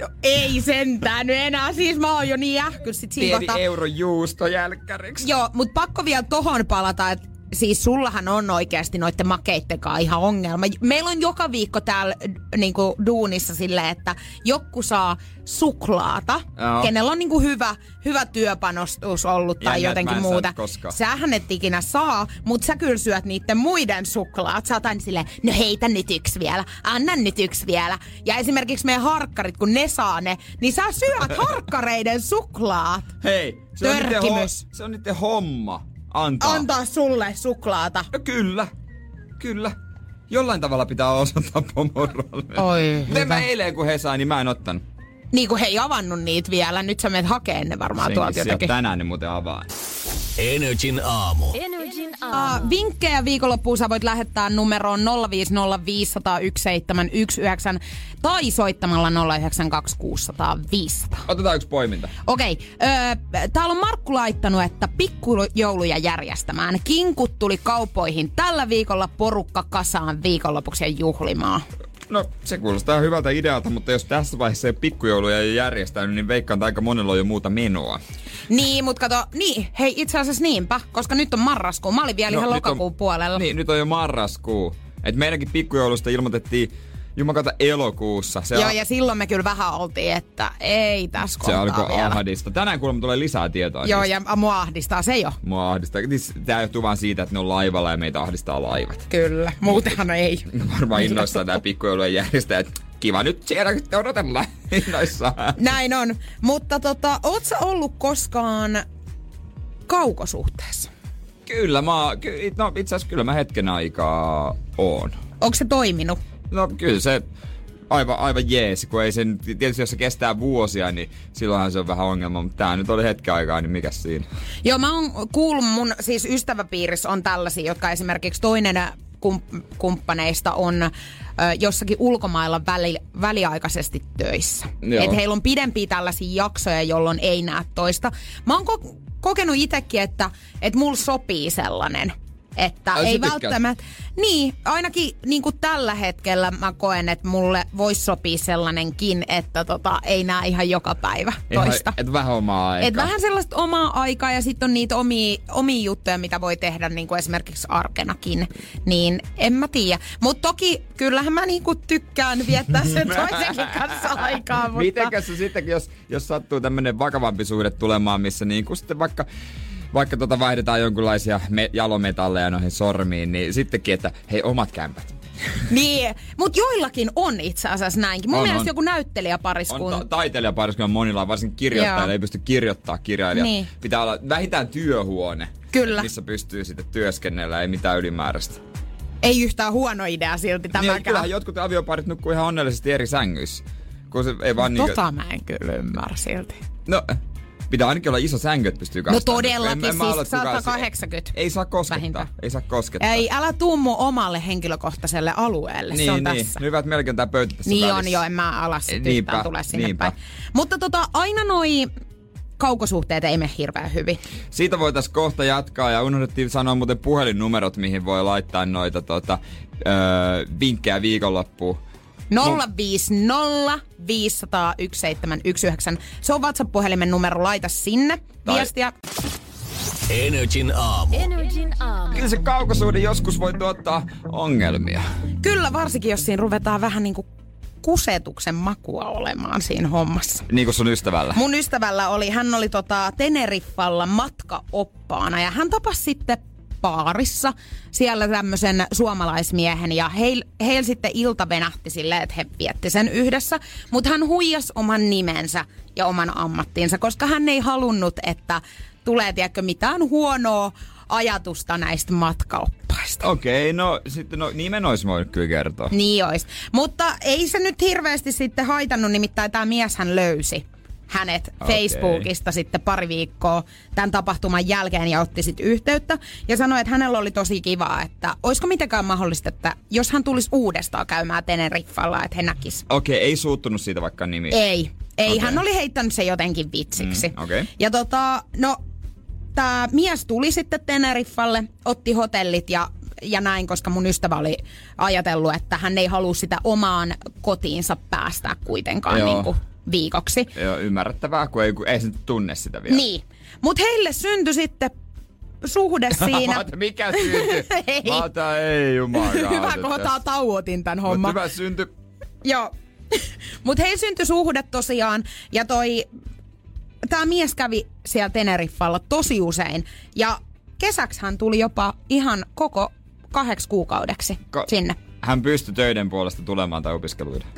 [SPEAKER 6] No, ei sentään nyt enää, siis mä oon jo niin ähkys sit siinä kohtaa.
[SPEAKER 5] euro juusto jälkkäriksi.
[SPEAKER 6] Joo, mut pakko vielä tohon palata, että siis sullahan on oikeasti noitten makeittenkaan ihan ongelma. Meillä on joka viikko täällä niinku duunissa silleen, että joku saa suklaata,
[SPEAKER 5] Joo.
[SPEAKER 6] kenellä on niinku hyvä, hyvä työpanostus ollut tai
[SPEAKER 5] Jännä,
[SPEAKER 6] jotenkin
[SPEAKER 5] en
[SPEAKER 6] muuta. Sähän et ikinä saa, mutta sä kyllä syöt niiden muiden suklaat. Sä oot aina silleen, no heitä nyt yksi vielä, anna nyt yksi vielä. Ja esimerkiksi meidän harkkarit, kun ne saa ne, niin sä syöt harkkareiden suklaat.
[SPEAKER 5] Hei, se on, ho- se on niiden homma antaa.
[SPEAKER 6] Antaa sulle suklaata.
[SPEAKER 5] No kyllä, kyllä. Jollain tavalla pitää osoittaa pomorolle.
[SPEAKER 6] Oi, hyvä.
[SPEAKER 5] mä eilen kun he sai, niin mä en ottanut.
[SPEAKER 6] Niin kuin he ei avannut niitä vielä. Nyt sä menet hakeen ne varmaan
[SPEAKER 5] Senkin
[SPEAKER 6] tuolta jotenkin.
[SPEAKER 5] Tänään ne muuten avaa.
[SPEAKER 3] Energin aamu.
[SPEAKER 4] Energin aamu.
[SPEAKER 6] Uh, vinkkejä viikonloppuun sä voit lähettää numeroon 050501719 tai soittamalla 092600
[SPEAKER 5] Otetaan yksi poiminta.
[SPEAKER 6] Okei, öö, täällä on Markku laittanut, että pikkujouluja järjestämään. Kinkut tuli kaupoihin tällä viikolla porukka kasaan viikonlopuksi ja juhlimaan.
[SPEAKER 5] No, se kuulostaa hyvältä idealta, mutta jos tässä vaiheessa ei pikkujouluja ei järjestänyt, niin veikkaan, että aika monella on jo muuta menoa.
[SPEAKER 6] Niin, mutta kato, niin, hei itse asiassa niinpä, koska nyt on marraskuu. Mä olin vielä no, ihan lokakuun
[SPEAKER 5] on,
[SPEAKER 6] puolella.
[SPEAKER 5] Niin, nyt on jo marraskuu. Et meidänkin pikkujoulusta ilmoitettiin jumakata elokuussa. Se
[SPEAKER 6] Joo,
[SPEAKER 5] on-
[SPEAKER 6] ja silloin me kyllä vähän oltiin, että ei tässä
[SPEAKER 5] Se alkoi
[SPEAKER 6] vielä.
[SPEAKER 5] ahdista. Tänään kuulemma tulee lisää tietoa.
[SPEAKER 6] Joo,
[SPEAKER 5] niistä.
[SPEAKER 6] ja mua ahdistaa se jo.
[SPEAKER 5] Mua ahdistaa. Tämä johtuu vaan siitä, että ne on laivalla ja meitä ahdistaa laivat.
[SPEAKER 6] Kyllä, muutenhan ei. *laughs*
[SPEAKER 5] Varmaan innoissaan tää pikkujoulujen järjestäjät. Kiva nyt siellä odotella *laughs* innoissaan.
[SPEAKER 6] Näin on. Mutta tota, oot sä ollut koskaan kaukosuhteessa?
[SPEAKER 5] Kyllä mä, ky, no itse asiassa kyllä mä hetken aikaa oon.
[SPEAKER 6] Onko se toiminut?
[SPEAKER 5] No kyllä se aivan, aivan jees, kun ei sen, tietysti jos se kestää vuosia, niin silloinhan se on vähän ongelma, mutta tää nyt oli hetken aikaa, niin mikä siinä?
[SPEAKER 6] Joo, mä oon kuullut mun siis ystäväpiirissä on tällaisia, jotka esimerkiksi toinen kum- kumppaneista on ö, jossakin ulkomailla väli, väliaikaisesti töissä.
[SPEAKER 5] Joo.
[SPEAKER 6] Et heillä on pidempiä tällaisia jaksoja, jolloin ei näe toista. Mä oon ko- kokenut itsekin, että et mulla sopii sellainen. Että
[SPEAKER 5] Ai,
[SPEAKER 6] ei välttämättä... Niin, ainakin niin kuin tällä hetkellä mä koen, että mulle voisi sopia sellainenkin, että tota, ei näe ihan joka päivä toista.
[SPEAKER 5] Ihan, et vähän omaa aikaa.
[SPEAKER 6] Et vähän sellaista omaa aikaa ja sitten on niitä omia, omia juttuja, mitä voi tehdä niin kuin esimerkiksi arkenakin. Niin en mä tiedä. Mutta toki kyllähän mä niinku tykkään viettää sen *laughs* toisenkin kanssa aikaa. Mutta...
[SPEAKER 5] Mitenkäs se sitten, jos, jos sattuu tämmönen vakavampi suhde tulemaan, missä niinku sitten vaikka vaikka tota vaihdetaan jonkinlaisia me- jalometalleja noihin sormiin, niin sittenkin, että hei omat kämpät. *laughs*
[SPEAKER 6] Niin, mutta joillakin on itse asiassa näinkin. Mun
[SPEAKER 5] On,
[SPEAKER 6] mielestä
[SPEAKER 5] on.
[SPEAKER 6] joku
[SPEAKER 5] On
[SPEAKER 6] näyttelijäpariskunta.
[SPEAKER 5] ta- taiteilijapariskunnan monilla, varsinkin kirjoittajilla
[SPEAKER 6] Joo.
[SPEAKER 5] ei pysty kirjoittaa kirjailija.
[SPEAKER 6] Niin.
[SPEAKER 5] Pitää olla vähintään työhuone,
[SPEAKER 6] Kyllä.
[SPEAKER 5] missä pystyy sitten työskennellä, ei mitään ylimääräistä.
[SPEAKER 6] Ei yhtään huono idea silti
[SPEAKER 5] Niin,
[SPEAKER 6] tämäkään.
[SPEAKER 5] kyllähän jotkut avioparit nukkuu ihan onnellisesti eri sängyissä. Kun se ei vaan niinkö...
[SPEAKER 6] Tota mä en kyllä ymmärrä silti.
[SPEAKER 5] No, pitää ainakin olla iso säänkö, että pystyy
[SPEAKER 6] No todellakin,
[SPEAKER 5] En- en
[SPEAKER 6] siis
[SPEAKER 5] ole, että kukaan-
[SPEAKER 6] 180
[SPEAKER 5] Ei saa koskettaa.
[SPEAKER 6] vähintään.
[SPEAKER 5] Ei saa koskettaa.
[SPEAKER 6] Ei, älä tuu mun omalle henkilökohtaiselle alueelle.
[SPEAKER 5] niin,
[SPEAKER 6] se on
[SPEAKER 5] niin.
[SPEAKER 6] tässä.
[SPEAKER 5] No hyvä, että melkein tää pöytä tässä
[SPEAKER 6] Niin on
[SPEAKER 5] välissä.
[SPEAKER 6] jo, en mä alas sit
[SPEAKER 5] Niinpä,
[SPEAKER 6] tule sinne
[SPEAKER 5] niinpä.
[SPEAKER 6] päin. Mutta tota, aina noi kaukosuhteet ei mene hirveän hyvin.
[SPEAKER 5] Siitä voitaisiin kohta jatkaa ja unohdettiin sanoa muuten puhelinnumerot, mihin voi laittaa noita tota, öö, vinkkejä viikonloppuun.
[SPEAKER 6] 050 500 1719. Se on WhatsApp-puhelimen numero, laita sinne
[SPEAKER 5] Tai-
[SPEAKER 6] viestiä.
[SPEAKER 3] Energin aamu.
[SPEAKER 4] Energin aamu.
[SPEAKER 5] Kyllä se kaukosuhde joskus voi tuottaa ongelmia.
[SPEAKER 6] Kyllä, varsinkin jos siinä ruvetaan vähän niinku kusetuksen makua olemaan siinä hommassa.
[SPEAKER 5] Niin kuin sun ystävällä.
[SPEAKER 6] Mun ystävällä oli, hän oli tota Teneriffalla matkaoppaana ja hän tapasi sitten baarissa siellä tämmöisen suomalaismiehen ja heillä heil sitten ilta venähti silleen, että he vietti sen yhdessä. Mutta hän huijas oman nimensä ja oman ammattinsa, koska hän ei halunnut, että tulee tiedätkö, mitään huonoa ajatusta näistä matkaoppaista.
[SPEAKER 5] Okei, no sitten no, nimen olisi voinut kyllä kertoa.
[SPEAKER 6] Niin ois. Mutta ei se nyt hirveästi sitten haitannut, nimittäin tämä mies hän löysi hänet
[SPEAKER 5] Okei.
[SPEAKER 6] Facebookista sitten pari viikkoa tämän tapahtuman jälkeen ja otti sitten yhteyttä ja sanoi, että hänellä oli tosi kivaa, että olisiko mitenkään mahdollista, että jos hän tulisi uudestaan käymään Teneriffalla, että he näkis.
[SPEAKER 5] Okei, ei suuttunut siitä vaikka nimi.
[SPEAKER 6] Ei, ei,
[SPEAKER 5] Okei.
[SPEAKER 6] hän oli heittänyt se jotenkin vitsiksi.
[SPEAKER 5] Mm, okei.
[SPEAKER 6] Ja tota, no, tämä mies tuli sitten Teneriffalle, otti hotellit ja, ja näin, koska mun ystävä oli ajatellut, että hän ei halua sitä omaan kotiinsa päästää kuitenkaan
[SPEAKER 5] Joo.
[SPEAKER 6] niin kuin viikoksi.
[SPEAKER 5] Joo, ymmärrettävää, kun ei, kun ei se nyt tunne sitä vielä.
[SPEAKER 6] Niin. Mutta heille syntyi sitten suhde *laughs* siinä.
[SPEAKER 5] otan, mikä syntyi? *laughs*
[SPEAKER 6] Ei.
[SPEAKER 5] Mä otan, ei jumala. *laughs*
[SPEAKER 6] Hyvä, kun otaa tauotin tämän homman.
[SPEAKER 5] hyvä synty.
[SPEAKER 6] Joo. Mutta heillä syntyi suhde tosiaan, ja toi... Tämä mies kävi siellä Teneriffalla tosi usein, ja kesäksi hän tuli jopa ihan koko kahdeksi kuukaudeksi
[SPEAKER 5] Ka-
[SPEAKER 6] sinne.
[SPEAKER 5] Hän pystyi töiden puolesta tulemaan tai opiskeluiden.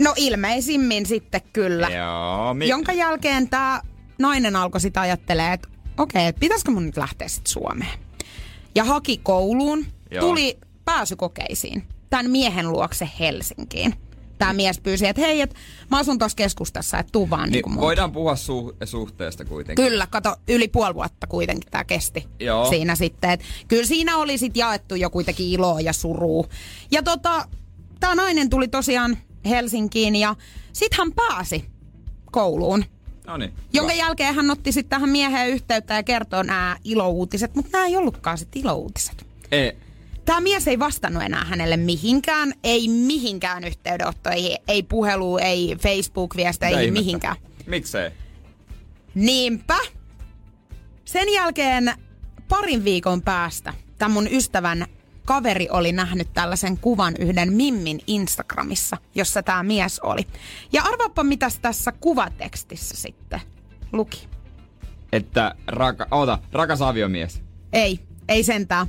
[SPEAKER 6] No ilmeisimmin sitten kyllä.
[SPEAKER 5] Joo, mi-
[SPEAKER 6] Jonka jälkeen tämä nainen alkoi sitä ajattelee, että okei, okay, pitäisikö mun nyt lähteä sitten Suomeen. Ja haki kouluun,
[SPEAKER 5] Joo.
[SPEAKER 6] tuli pääsykokeisiin tämän miehen luokse Helsinkiin. Tämä mies pyysi, että hei, et mä asun tuossa keskustassa, että tuu vaan niin,
[SPEAKER 5] Niin voidaan puhua su- suhteesta kuitenkin.
[SPEAKER 6] Kyllä, kato, yli puoli vuotta kuitenkin tämä kesti
[SPEAKER 5] Joo.
[SPEAKER 6] siinä sitten. Et kyllä siinä oli sitten jaettu jo kuitenkin iloa ja surua. Ja tota, tämä nainen tuli tosiaan Helsinkiin ja sitten hän pääsi kouluun.
[SPEAKER 5] No niin.
[SPEAKER 6] Jonka jälkeen hän otti sitten tähän mieheen yhteyttä ja kertoi nämä ilouutiset, mutta nämä ei ollutkaan sitten ilouutiset.
[SPEAKER 5] Ei.
[SPEAKER 6] Tämä mies ei vastannut enää hänelle mihinkään, ei mihinkään yhteydenottoihin, ei puhelu, ei Facebook-viesteihin,
[SPEAKER 5] ihmettä?
[SPEAKER 6] mihinkään.
[SPEAKER 5] Miksei?
[SPEAKER 6] Niinpä. Sen jälkeen parin viikon päästä tämän mun ystävän kaveri oli nähnyt tällaisen kuvan yhden Mimmin Instagramissa, jossa tämä mies oli. Ja arvaappa, mitäs tässä kuvatekstissä sitten luki.
[SPEAKER 5] Että raka, oota, rakas aviomies.
[SPEAKER 6] Ei, ei sentään.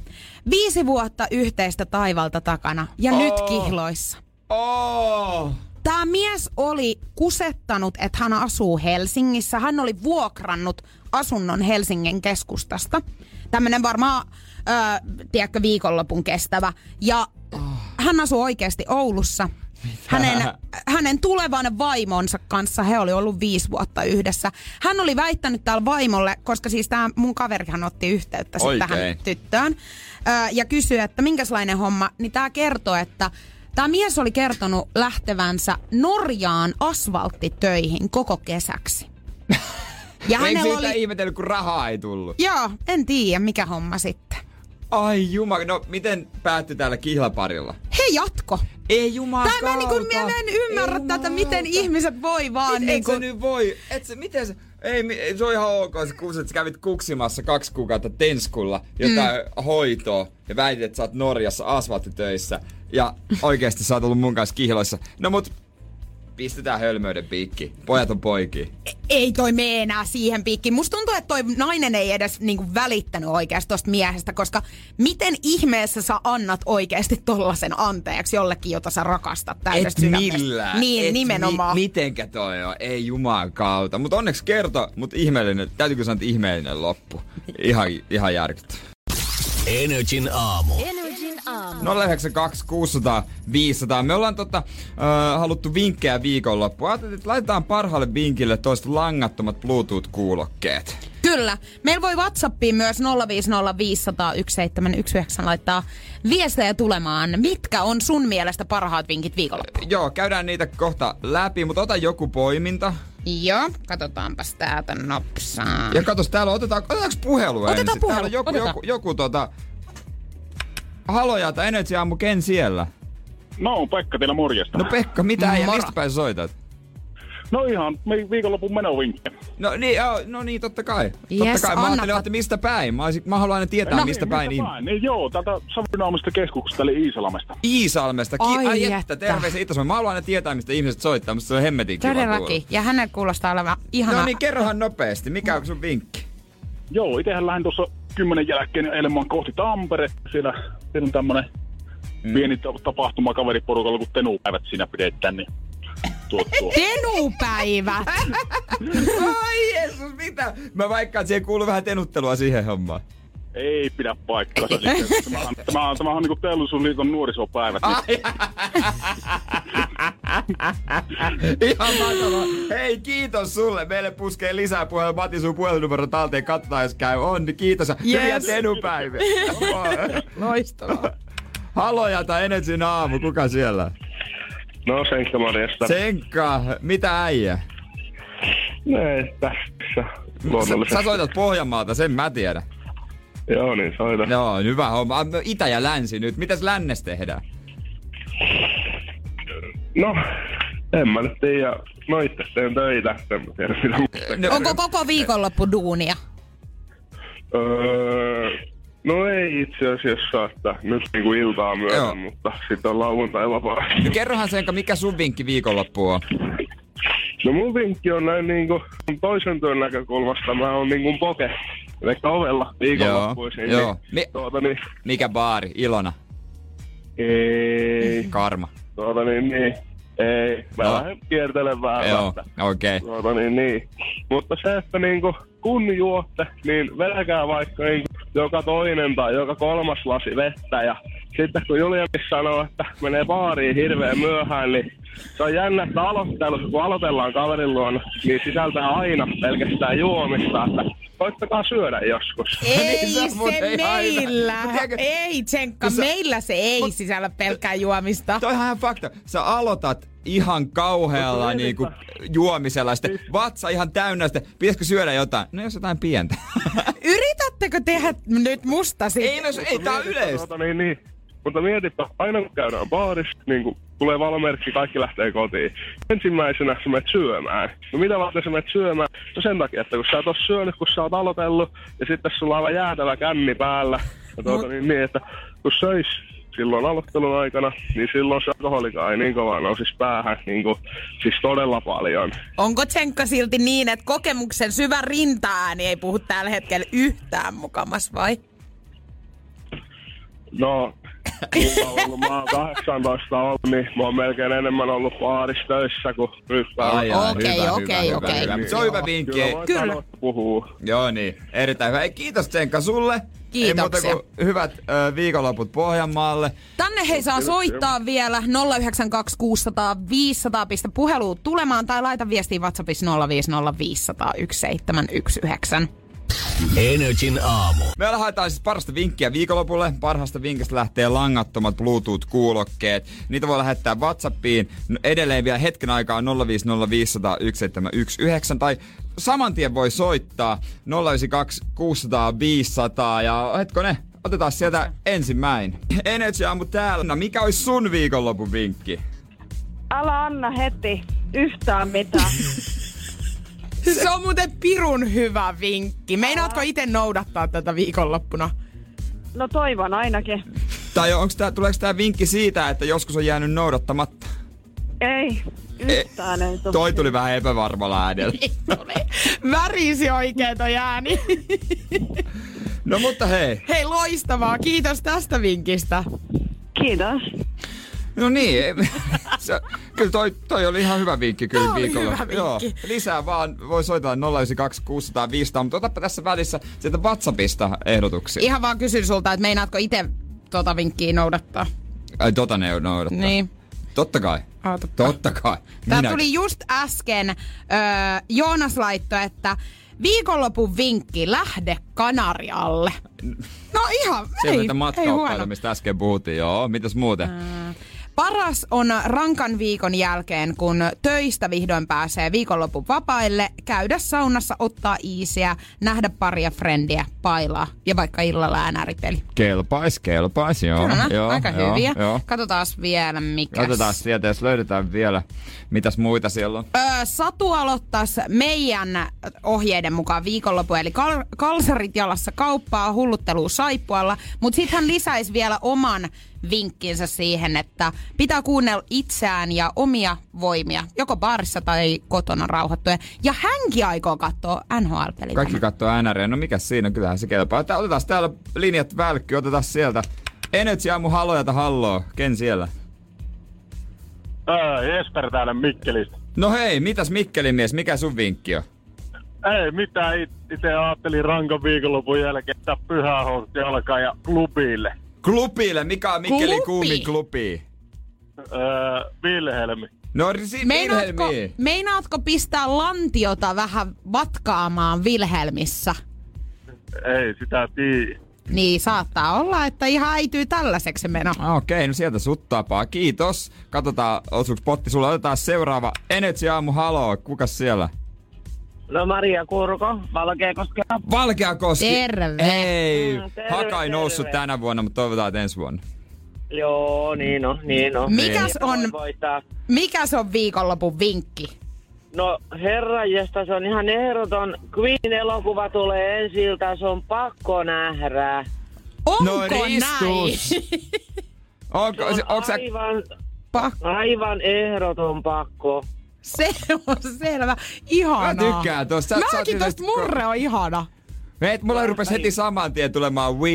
[SPEAKER 6] Viisi vuotta yhteistä taivalta takana ja nyt
[SPEAKER 5] Oo.
[SPEAKER 6] kihloissa.
[SPEAKER 5] Oh.
[SPEAKER 6] Tämä mies oli kusettanut, että hän asuu Helsingissä. Hän oli vuokrannut asunnon Helsingin keskustasta. Tämmönen varmaan, ö, tiedätkö, viikonlopun kestävä. Ja hän asuu oikeasti Oulussa. Hänen, hänen tulevan vaimonsa kanssa he oli ollut viisi vuotta yhdessä. Hän oli väittänyt täällä vaimolle, koska siis tämä mun kaverihan otti yhteyttä sitten tähän tyttöön ö, ja kysyi, että minkälainen homma, niin tämä kertoo, että tämä mies oli kertonut lähtevänsä Norjaan asfalttitöihin koko kesäksi. *laughs* Ja
[SPEAKER 5] Eikö
[SPEAKER 6] hänellä oli...
[SPEAKER 5] ihmetellyt, kun rahaa ei tullut?
[SPEAKER 6] Joo, en tiedä mikä homma sitten.
[SPEAKER 5] Ai jumala, no miten päättyi täällä kihlaparilla?
[SPEAKER 6] He jatko.
[SPEAKER 5] Ei jumala
[SPEAKER 6] Tämä niin kuin, mä en ymmärrä tätä, miten ihmiset voi vaan
[SPEAKER 5] Miten
[SPEAKER 6] niin kuin...
[SPEAKER 5] nyt voi? Et se, miten se... Ei, se on ihan ok, se kuusi, että sä kävit kuksimassa kaksi kuukautta Tenskulla jotain mm. hoitoa ja väitit, että sä oot Norjassa asfalttitöissä ja oikeasti sä oot ollut mun kanssa kihloissa. No mut pistetään hölmöyden piikki. Pojat on poikia.
[SPEAKER 6] ei toi mene enää siihen piikkiin. Musta tuntuu, että toi nainen ei edes niinku välittänyt oikeasti tosta miehestä, koska miten ihmeessä sä annat oikeasti tollasen anteeksi jollekin, jota sä rakastat
[SPEAKER 5] Et
[SPEAKER 6] täydestä sydämestä?
[SPEAKER 5] millään.
[SPEAKER 6] Niin,
[SPEAKER 5] Et
[SPEAKER 6] nimenomaan.
[SPEAKER 5] Mi- mitenkä toi on? Ei juman kautta. Mutta onneksi kerto, mutta ihmeellinen, täytyykö sanoa, että ihmeellinen loppu. Ihan, ihan järkyttävä.
[SPEAKER 3] Energin aamu.
[SPEAKER 4] Energin aamu.
[SPEAKER 5] 092 600 500. Me ollaan tota, äh, haluttu vinkkejä viikonloppua. Ajateltiin, että laitetaan parhaalle vinkille toista langattomat Bluetooth-kuulokkeet.
[SPEAKER 6] Kyllä. Meillä voi Whatsappiin myös 050501719 laittaa viestejä tulemaan. Mitkä on sun mielestä parhaat vinkit viikonloppuun?
[SPEAKER 5] Joo, käydään niitä kohta läpi, mutta ota joku poiminta.
[SPEAKER 6] Joo, katsotaanpas täältä nopsaa.
[SPEAKER 5] Ja katos, täällä otetaan, otetaanko puhelu
[SPEAKER 6] Otetaan
[SPEAKER 5] ensin?
[SPEAKER 6] puhelu,
[SPEAKER 5] Täällä on joku,
[SPEAKER 6] otetaan.
[SPEAKER 5] joku, joku tota... Halojata, Energy Aamu, Ken siellä?
[SPEAKER 8] No, Pekka, teillä morjesta.
[SPEAKER 5] No Pekka, mitä ja
[SPEAKER 6] Moro.
[SPEAKER 5] mistä päin soitat?
[SPEAKER 8] No ihan viikonlopun menovinkki.
[SPEAKER 5] No niin, joo, no niin, totta kai. Totta
[SPEAKER 6] Yes,
[SPEAKER 5] kai. Mä ajattelin, että mistä päin. Mä, olisin, mä haluan aina tietää,
[SPEAKER 6] No,
[SPEAKER 5] mistä päin.
[SPEAKER 8] Mistä
[SPEAKER 5] Niin.
[SPEAKER 8] päin? Niin, joo, täältä Savinaamista keskuksesta, eli Iisalamesta.
[SPEAKER 5] Iisalmesta. Ki-
[SPEAKER 6] Ai
[SPEAKER 5] Ai,
[SPEAKER 6] että.
[SPEAKER 5] että, terveisiä itä Mä haluan aina tietää, mistä ihmiset soittaa. Musta se on hemmetin kiva
[SPEAKER 6] Todellakin. Ja hänen kuulostaa olevan ihana.
[SPEAKER 5] No niin, kerrohan nopeasti. Mikä on sun vinkki?
[SPEAKER 8] Joo, itsehän lähdin tuossa kymmenen jälkeen eilen kohti Tampere. Siellä, siellä on tämmönen mm. pieni ta- tapahtuma kaveriporukalla, kun tenupäivät siinä pidetään, niin tuo, tuo. *laughs*
[SPEAKER 6] Tenupäivät.
[SPEAKER 5] Ai Jeesus, mitä? Mä vaikka että siihen kuuluu vähän tenuttelua siihen hommaan.
[SPEAKER 8] Ei pidä paikkaansa. Siis Tämähän, tämähän, tämähän on niinku Teollisuusliiton nuorisopäivät. Niin
[SPEAKER 5] Ihan mahtavaa. Hei, kiitos sulle. Meille puskee lisää puhelu. Matti sun puhelinumero talteen. Katsotaan, jos käy. On, niin kiitos. Ja Hyviä
[SPEAKER 6] Yes.
[SPEAKER 5] tenupäiviä. *laughs*
[SPEAKER 6] Loistavaa.
[SPEAKER 5] Haloja tai Energyn aamu. Kuka siellä?
[SPEAKER 9] No Senkka morjesta.
[SPEAKER 5] Senkka, mitä äijä?
[SPEAKER 9] Ei, tässä
[SPEAKER 5] Sä, sä soitat Pohjanmaalta, sen mä tiedän.
[SPEAKER 9] Joo, niin soita.
[SPEAKER 5] Joo, hyvä homma. Itä ja länsi nyt. Mitäs lännes tehdään?
[SPEAKER 9] No, en mä nyt tiedä. No itse teen töitä.
[SPEAKER 5] No,
[SPEAKER 6] Onko koko viikonloppu duunia?
[SPEAKER 9] Öö, no ei itse asiassa, että nyt niinku iltaa myöten,
[SPEAKER 5] Joo.
[SPEAKER 9] mutta sitten on lauantai vapaa.
[SPEAKER 5] no kerrohan Senka, mikä sun vinkki viikonloppuun on?
[SPEAKER 9] No mun vinkki on näin niinku toisen työn näkökulmasta. Mä oon niinku poke. Eli ovella viikonloppuisin.
[SPEAKER 5] joo.
[SPEAKER 9] Niin,
[SPEAKER 5] Mi-
[SPEAKER 9] tuota niin,
[SPEAKER 5] Mikä baari? Ilona?
[SPEAKER 9] ei,
[SPEAKER 5] Karma?
[SPEAKER 9] tuota niin, niin. Ei, mä
[SPEAKER 5] No.
[SPEAKER 9] lähden kiertelen vähän.
[SPEAKER 5] Joo, okei. Okay.
[SPEAKER 9] Tuota, niin, niin. Mutta se, että niinku, kun juotte, niin vedäkää vaikka niinku joka toinen tai joka kolmas lasi vettä ja sitten kun Julianis sanoo, että menee baariin hirveän myöhään, niin se on jännä, että aloittelussa, kun aloitellaan kaverin luona, niin sisältää aina pelkästään juomista, että koittakaa syödä joskus.
[SPEAKER 6] Ei *laughs*
[SPEAKER 5] Niin, se
[SPEAKER 6] se,
[SPEAKER 5] on
[SPEAKER 6] meillä.
[SPEAKER 5] Mut tiedätkö-
[SPEAKER 6] ei Tsenkka,
[SPEAKER 5] sä-
[SPEAKER 6] meillä se ei sisällä pelkkää juomista.
[SPEAKER 5] Toihan ihan fakta. Sä aloitat ihan kauhealla niinku juomisella, sitten vatsa ihan täynnä, sitten pitäisikö syödä jotain? No jos jotain pientä. *laughs*
[SPEAKER 6] Yritättekö tehdä nyt musta sit?
[SPEAKER 5] ei, no, ei tää on yleistä.
[SPEAKER 9] Tuota, niin, niin. Mutta mietipä, aina kun käydään baarissa, niin kun tulee valomerkki, kaikki lähtee kotiin. Ensimmäisenä sä menet syömään. No mitä varten sä menet syömään? No sen takia, että kun sä et ole syönyt, kun sä oot aloitellut, ja sitten sulla on aivan jäätävä känni päällä. Ja tuota, niin, niin, että kun söis silloin aloittelun aikana, niin silloin se alkoholikaan ei niin kovaa nousisi päähän, niin kuin, siis todella paljon.
[SPEAKER 6] Onko Tsenkka silti niin, että kokemuksen syvä rintaääni ei puhu tällä hetkellä yhtään mukamas vai?
[SPEAKER 9] No, kun mä oon 18 ollut, niin mä oon melkein enemmän ollut baarissa töissä kuin ryppää.
[SPEAKER 5] Ai, ai,
[SPEAKER 6] Okei,
[SPEAKER 5] hyvä,
[SPEAKER 6] okei,
[SPEAKER 5] hyvä,
[SPEAKER 6] okei.
[SPEAKER 5] hyvä, hyvä. Mut Se on hyvä vinkki.
[SPEAKER 9] Kyllä voi
[SPEAKER 6] Kyllä.
[SPEAKER 9] puhuu.
[SPEAKER 5] Joo niin, erittäin hyvä. Ei, kiitos Tsenkka sulle.
[SPEAKER 6] Kiitoksia.
[SPEAKER 5] Ei muuta kuin hyvät ö, viikonloput Pohjanmaalle.
[SPEAKER 6] Tänne hei saa soittaa vielä 092 600 500 pistä puheluun tulemaan tai laita viestiä WhatsAppissa 050 500 1719.
[SPEAKER 3] Energin aamu.
[SPEAKER 5] Me haetaan siis parasta vinkkiä viikonlopulle. Parhaasta vinkistä lähtee langattomat Bluetooth-kuulokkeet. Niitä voi lähettää Whatsappiin No, edelleen vielä hetken aikaa 050501719 tai saman tien voi soittaa 092 600 500 ja hetkonen, otetaan sieltä ensimmäinen. Energy aamu täällä. No, mikä olisi sun viikonlopun vinkki?
[SPEAKER 7] Älä anna heti yhtään mitään. *laughs*
[SPEAKER 6] Se on muuten pirun hyvä vinkki. Meinaatko itse noudattaa tätä viikonloppuna?
[SPEAKER 7] No toivon ainakin.
[SPEAKER 5] Tai onko tää, tuleeko tämä vinkki siitä, että joskus on jäänyt noudattamatta?
[SPEAKER 7] Ei, yhtään ei tule.
[SPEAKER 5] Toi tuli vähän epävarmalla äänellä.
[SPEAKER 6] Värisi oikein toi ääni.
[SPEAKER 5] No mutta hei,
[SPEAKER 6] Hei loistavaa, kiitos tästä vinkistä.
[SPEAKER 7] Kiitos.
[SPEAKER 5] No niin, *laughs* se, kyllä toi, toi oli ihan hyvä vinkki kyllä
[SPEAKER 6] Tää oli
[SPEAKER 5] viikolla.
[SPEAKER 6] hyvä
[SPEAKER 5] Joo,
[SPEAKER 6] vinkki.
[SPEAKER 5] lisää vaan, voi soittaa 092 600 500, mutta otapa tässä välissä sieltä WhatsAppista ehdotuksia.
[SPEAKER 6] Ihan vaan kysyn sulta, että meinaatko itse tota vinkkiä noudattaa?
[SPEAKER 5] Ai tota ne noudattaa.
[SPEAKER 6] Niin.
[SPEAKER 5] Totta kai.
[SPEAKER 6] Ootapa.
[SPEAKER 5] Totta kai.
[SPEAKER 6] Tää
[SPEAKER 5] Minä-
[SPEAKER 6] tuli just äsken, öö, Joonas laittoi, että viikonlopun vinkki, lähde Kanarialle. No ihan, ei,
[SPEAKER 5] niitä
[SPEAKER 6] ei huono.
[SPEAKER 5] mistä äsken puhuttiin. Joo, mitäs muuten?
[SPEAKER 6] Paras on rankan viikon jälkeen, kun töistä vihdoin pääsee viikonlopun vapaille, käydä saunassa, ottaa iisiä, nähdä paria frendiä, pailaa ja vaikka illalla äänäripeli.
[SPEAKER 5] Kelpais, kelpais, joo.
[SPEAKER 6] Kyllä,
[SPEAKER 5] joo,
[SPEAKER 6] aika
[SPEAKER 5] joo,
[SPEAKER 6] hyviä.
[SPEAKER 5] Joo.
[SPEAKER 6] Katsotaan vielä mikä.
[SPEAKER 5] Otetaan sieltä, jos löydetään vielä, mitäs muita siellä on.
[SPEAKER 6] Öö, Satu aloittaisi meidän ohjeiden mukaan viikonloppu, eli kal- kalsarit jalassa kauppaa, hulluttelua saippualla, mutta sitten hän lisäisi vielä oman vinkkinsä siihen, että pitää kuunnella itseään ja omia voimia, joko baarissa tai kotona rauhoittuja. Ja hänkin aikoo katsoa NHL-peliä.
[SPEAKER 5] Kaikki katsoo NRJ, no mikä siinä, kyllähän se kelpaa. Tää, otetaan täällä linjat välkky, otetaan sieltä. Energy aamu hallojata halloo, ken siellä?
[SPEAKER 8] Ää, Jesper täällä Mikkelistä.
[SPEAKER 5] No hei, mitäs Mikkelin mies, mikä sun vinkki on?
[SPEAKER 8] Ei mitään, itse ajattelin rankan viikonlopun jälkeen, että pyhähousut jalkaa ja klubille.
[SPEAKER 5] Klubille, mikä on Mikkelin
[SPEAKER 6] Klubi?
[SPEAKER 5] kuumin klubi?
[SPEAKER 8] Öö, Vilhelmi.
[SPEAKER 5] No si-
[SPEAKER 6] Meinaatko,
[SPEAKER 5] Vilhelmi.
[SPEAKER 6] meinaatko pistää lantiota vähän vatkaamaan Vilhelmissä?
[SPEAKER 8] Ei sitä tiedä.
[SPEAKER 6] Niin saattaa olla, että ihan äityy tällaiseksi se meno.
[SPEAKER 5] Ah, Okei, no sieltä suttaapaa. Kiitos. Katsotaan, osuuks potti sulla. Otetaan seuraava. Energy aamu haloo. Kukas siellä?
[SPEAKER 7] No Maria Kurko, Valkeakoskella.
[SPEAKER 5] Valkeakoski.
[SPEAKER 6] Terve.
[SPEAKER 5] Ei,
[SPEAKER 7] Mm, terve,
[SPEAKER 5] haka ei noussut
[SPEAKER 7] terve.
[SPEAKER 5] tänä vuonna, mutta toivotaan, että ensi vuonna.
[SPEAKER 7] Joo, niin on, niin on.
[SPEAKER 6] Mikäs
[SPEAKER 7] Niin,
[SPEAKER 6] on,
[SPEAKER 7] voi Voittaa.
[SPEAKER 6] mikäs on viikonlopun vinkki?
[SPEAKER 7] No herranjesta, se on ihan ehdoton. Queen-elokuva tulee ensi iltaan, se on pakko nähdä.
[SPEAKER 6] Onko
[SPEAKER 5] No
[SPEAKER 6] näin?
[SPEAKER 5] Onko,
[SPEAKER 7] Se on
[SPEAKER 5] sä,
[SPEAKER 7] aivan,
[SPEAKER 6] Pakko.
[SPEAKER 7] aivan ehdoton pakko.
[SPEAKER 6] Se on selvä.
[SPEAKER 5] mä
[SPEAKER 6] Ihanaa.
[SPEAKER 5] tykkään tosta. Sä- sä oot
[SPEAKER 6] Mäkin tosta murre on ihana.
[SPEAKER 5] Hei, mulla rupesi heti saman tien tulemaan We